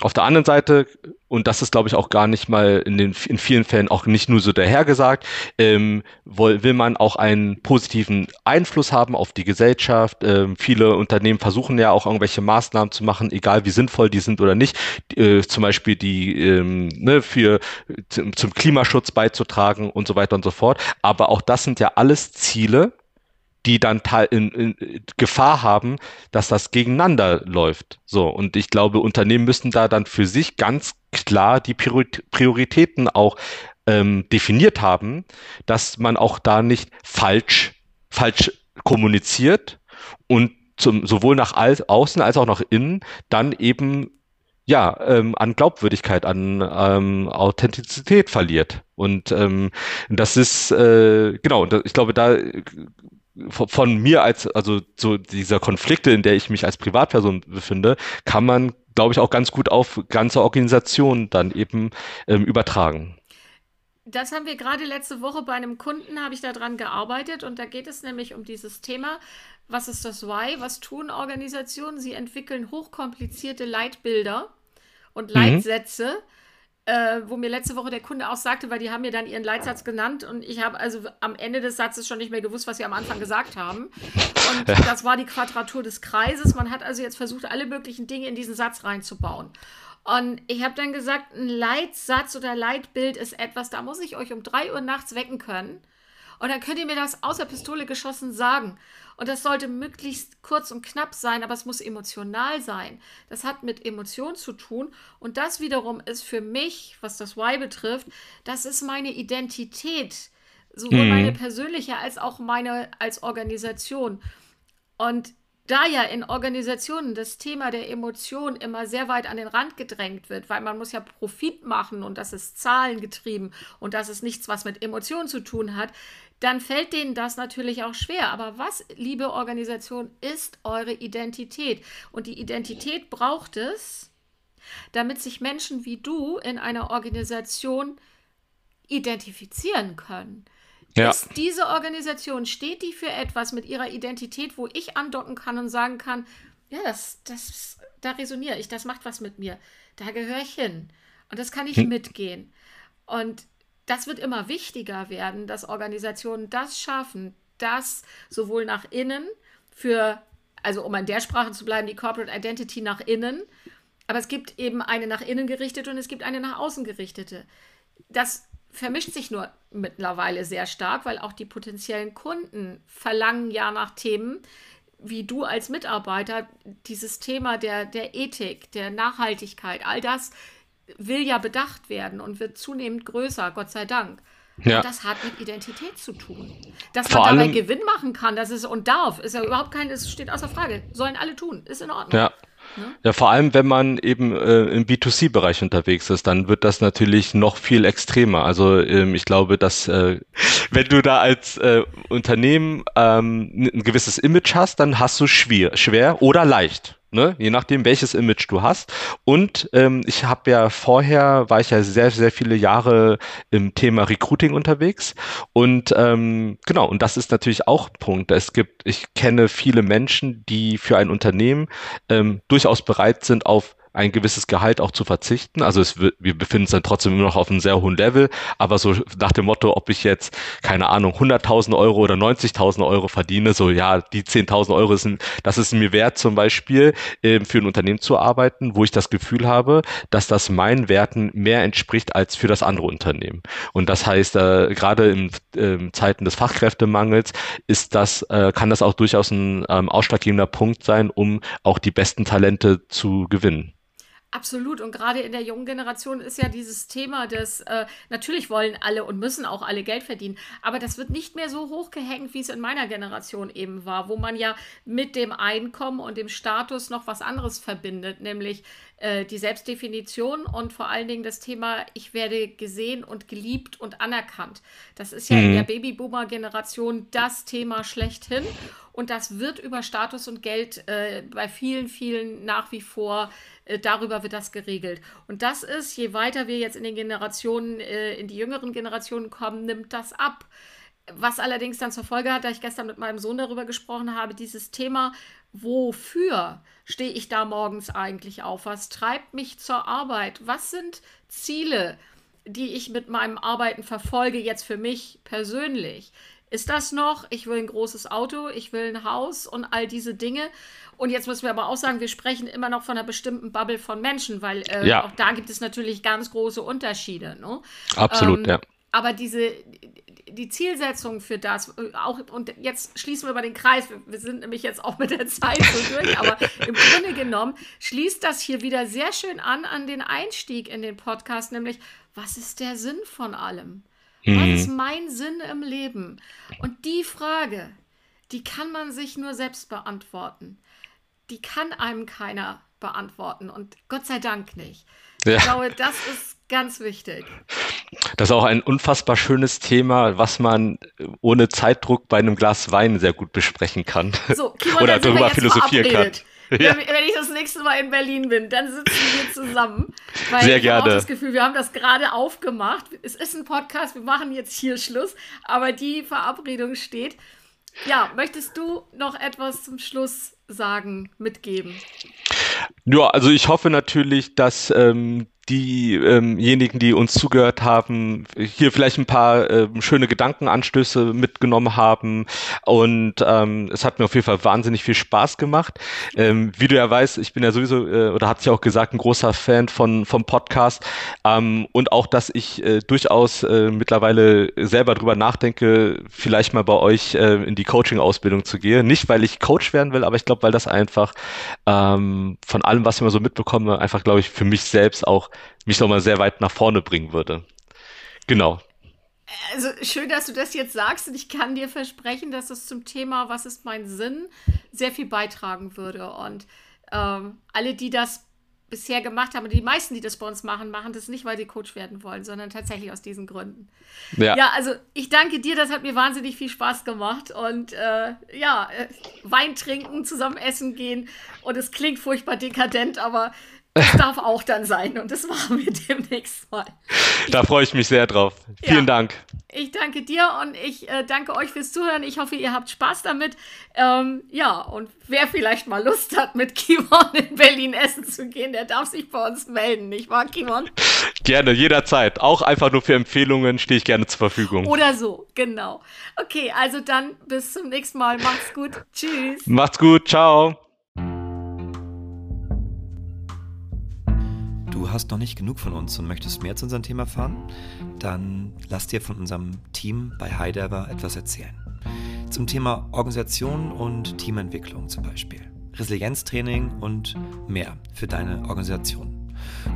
Auf der anderen Seite, und das ist, glaube ich, auch gar nicht mal in, den, in vielen Fällen auch nicht nur so dahergesagt, ähm, will, will man auch einen positiven Einfluss haben auf die Gesellschaft. Ähm, viele Unternehmen versuchen ja auch irgendwelche Maßnahmen zu machen, egal wie sinnvoll die sind oder nicht. Äh, zum Beispiel die ähm, ne, für zum Klimaschutz beizutragen und so weiter und so fort. Aber auch das sind ja alles Ziele, die dann in, in Gefahr haben, dass das gegeneinander läuft. So, und ich glaube, Unternehmen müssen da dann für sich ganz klar die Prioritäten auch ähm, definiert haben, dass man auch da nicht falsch, falsch kommuniziert und zum, sowohl nach außen als auch nach innen dann eben ja, ähm, an Glaubwürdigkeit, an ähm, Authentizität verliert. Und ähm, das ist, äh, genau, ich glaube, da von mir als, also so dieser Konflikte, in der ich mich als Privatperson befinde, kann man, glaube ich, auch ganz gut auf ganze Organisationen dann eben ähm, übertragen. Das haben wir gerade letzte Woche bei einem Kunden, habe ich daran gearbeitet und da geht es nämlich um dieses Thema, was ist das Why? Was tun Organisationen? Sie entwickeln hochkomplizierte Leitbilder und mhm. Leitsätze. Mhm äh, wo mir letzte Woche der Kunde auch sagte, weil die haben mir dann ihren Leitsatz genannt und ich habe also am Ende des Satzes schon nicht mehr gewusst, was sie am Anfang gesagt haben. Und das war die Quadratur des Kreises. Man hat also jetzt versucht, alle möglichen Dinge in diesen Satz reinzubauen. Und ich habe dann gesagt, ein Leitsatz oder Leitbild ist etwas, da muss ich euch um drei Uhr nachts wecken können. Und dann könnt ihr mir das außer Pistole geschossen sagen. Und das sollte möglichst kurz und knapp sein, aber es muss emotional sein. Das hat mit Emotion zu tun. Und das wiederum ist für mich, was das Why betrifft, das ist meine Identität. Sowohl mhm. meine persönliche als auch meine als Organisation. Und da ja in Organisationen das Thema der Emotion immer sehr weit an den Rand gedrängt wird, weil man muss ja Profit machen und das ist zahlengetrieben und das ist nichts, was mit Emotionen zu tun hat, dann fällt denen das natürlich auch schwer. Aber was, liebe Organisation, ist eure Identität? Und die Identität braucht es, damit sich Menschen wie du in einer Organisation identifizieren können. Ja. Ist diese Organisation, steht die für etwas mit ihrer Identität, wo ich andocken kann und sagen kann, ja, das, das, da resoniere ich, das macht was mit mir. Da gehöre ich hin. Und das kann ich hm. mitgehen. Und das wird immer wichtiger werden, dass Organisationen das schaffen, das sowohl nach innen für, also um an der Sprache zu bleiben, die Corporate Identity nach innen, aber es gibt eben eine nach innen gerichtete und es gibt eine nach außen gerichtete. Das vermischt sich nur mittlerweile sehr stark, weil auch die potenziellen Kunden verlangen ja nach Themen, wie du als Mitarbeiter dieses Thema der, der Ethik, der Nachhaltigkeit, all das will ja bedacht werden und wird zunehmend größer, Gott sei Dank. Ja. Und das hat mit Identität zu tun. Dass Vor man dabei Gewinn machen kann, das ist und darf, ist ja überhaupt kein, es steht außer Frage. Sollen alle tun, ist in Ordnung. Ja. Ne? Ja, vor allem, wenn man eben äh, im B2C-Bereich unterwegs ist, dann wird das natürlich noch viel extremer. Also ähm, ich glaube, dass äh, wenn du da als äh, Unternehmen ähm, ein gewisses Image hast, dann hast du schwer, schwer oder leicht ne? je nachdem, welches Image du hast. Und ähm, ich habe ja vorher, war ich ja sehr, sehr viele Jahre im Thema Recruiting unterwegs. Und ähm, genau, und das ist natürlich auch ein Punkt. Es gibt, ich kenne viele Menschen, die für ein Unternehmen ähm, durchaus bereit sind, auf ein gewisses Gehalt auch zu verzichten. Also es, wir befinden uns dann trotzdem immer noch auf einem sehr hohen Level, aber so nach dem Motto, ob ich jetzt, keine Ahnung, 100.000 Euro oder 90.000 Euro verdiene, so ja, die 10.000 Euro sind, das ist mir wert zum Beispiel, äh, für ein Unternehmen zu arbeiten, wo ich das Gefühl habe, dass das meinen Werten mehr entspricht als für das andere Unternehmen. Und das heißt, äh, gerade in äh, Zeiten des Fachkräftemangels ist das, äh, kann das auch durchaus ein ähm, ausschlaggebender Punkt sein, um auch die besten Talente zu gewinnen. Absolut. Und gerade in der jungen Generation ist ja dieses Thema, dass äh, natürlich wollen alle und müssen auch alle Geld verdienen, aber das wird nicht mehr so hochgehängt, wie es in meiner Generation eben war, wo man ja mit dem Einkommen und dem Status noch was anderes verbindet, nämlich äh, die Selbstdefinition und vor allen Dingen das Thema, ich werde gesehen und geliebt und anerkannt. Das ist ja mhm. in der Babyboomer-Generation das Thema schlechthin. Und das wird über Status und Geld äh, bei vielen, vielen nach wie vor äh, darüber wird das geregelt. Und das ist, je weiter wir jetzt in den Generationen, äh, in die jüngeren Generationen kommen, nimmt das ab. Was allerdings dann zur Folge hat, da ich gestern mit meinem Sohn darüber gesprochen habe, dieses Thema, wofür stehe ich da morgens eigentlich auf? Was treibt mich zur Arbeit? Was sind Ziele, die ich mit meinem Arbeiten verfolge, jetzt für mich persönlich? Ist das noch, ich will ein großes Auto, ich will ein Haus und all diese Dinge? Und jetzt müssen wir aber auch sagen, wir sprechen immer noch von einer bestimmten Bubble von Menschen, weil äh, ja. auch da gibt es natürlich ganz große Unterschiede. Ne? Absolut, ähm, ja. Aber diese, die Zielsetzung für das, äh, auch, und jetzt schließen wir mal den Kreis, wir, wir sind nämlich jetzt auch mit der Zeit so durch, aber im Grunde genommen schließt das hier wieder sehr schön an an den Einstieg in den Podcast, nämlich was ist der Sinn von allem? Mhm. Was ist mein Sinn im Leben? Und die Frage, die kann man sich nur selbst beantworten. Die kann einem keiner beantworten und Gott sei Dank nicht. Ja. Ich glaube, das ist ganz wichtig. Das ist auch ein unfassbar schönes Thema, was man ohne Zeitdruck bei einem Glas Wein sehr gut besprechen kann. So, Kimon, Oder darüber philosophieren kann. Ja. Wenn, wenn ich das nächste Mal in Berlin bin, dann sitzen wir zusammen. Weil Sehr ich habe auch gerne. das Gefühl, wir haben das gerade aufgemacht. Es ist ein Podcast, wir machen jetzt hier Schluss, aber die Verabredung steht. Ja, möchtest du noch etwas zum Schluss sagen, mitgeben? Ja, also ich hoffe natürlich, dass ähm, diejenigen, die uns zugehört haben, hier vielleicht ein paar ähm, schöne Gedankenanstöße mitgenommen haben. Und ähm, es hat mir auf jeden Fall wahnsinnig viel Spaß gemacht. Ähm, wie du ja weißt, ich bin ja sowieso, äh, oder hat sich auch gesagt, ein großer Fan von, vom Podcast. Ähm, und auch, dass ich äh, durchaus äh, mittlerweile selber drüber nachdenke, vielleicht mal bei euch äh, in die Coaching-Ausbildung zu gehen. Nicht, weil ich Coach werden will, aber ich glaube, weil das einfach ähm, von allem, was ich immer so mitbekomme, einfach, glaube ich, für mich selbst auch mich nochmal sehr weit nach vorne bringen würde. Genau. Also schön, dass du das jetzt sagst und ich kann dir versprechen, dass es zum Thema, was ist mein Sinn, sehr viel beitragen würde. Und ähm, alle, die das bisher gemacht haben, die meisten, die das bei uns machen, machen das nicht, weil sie Coach werden wollen, sondern tatsächlich aus diesen Gründen. Ja. Ja, also ich danke dir, das hat mir wahnsinnig viel Spaß gemacht. Und äh, ja, äh, Wein trinken, zusammen essen gehen. Und es klingt furchtbar dekadent, aber das darf auch dann sein. Und das machen wir demnächst mal. Da freue ich mich sehr drauf. Ja. Vielen Dank. Ich danke dir und ich äh, danke euch fürs Zuhören. Ich hoffe, ihr habt Spaß damit. Ähm, ja, und wer vielleicht mal Lust hat, mit Kimon in Berlin essen zu gehen, der darf sich bei uns melden, nicht wahr, Kimon? Gerne, jederzeit. Auch einfach nur für Empfehlungen stehe ich gerne zur Verfügung. Oder so, genau. Okay, also dann bis zum nächsten Mal. Macht's gut. Tschüss. Macht's gut. Ciao. Hast noch nicht genug von uns und möchtest mehr zu unserem Thema erfahren? Dann lass dir von unserem Team bei Heidelber etwas erzählen. Zum Thema Organisation und Teamentwicklung zum Beispiel. Resilienztraining und mehr für deine Organisation.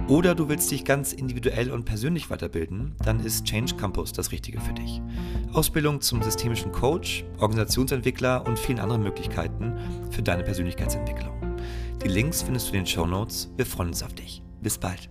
Oder du willst dich ganz individuell und persönlich weiterbilden, dann ist Change Campus das Richtige für dich. Ausbildung zum systemischen Coach, Organisationsentwickler und vielen anderen Möglichkeiten für deine Persönlichkeitsentwicklung. Die Links findest du in den Show Notes. Wir freuen uns auf dich. Bis bald.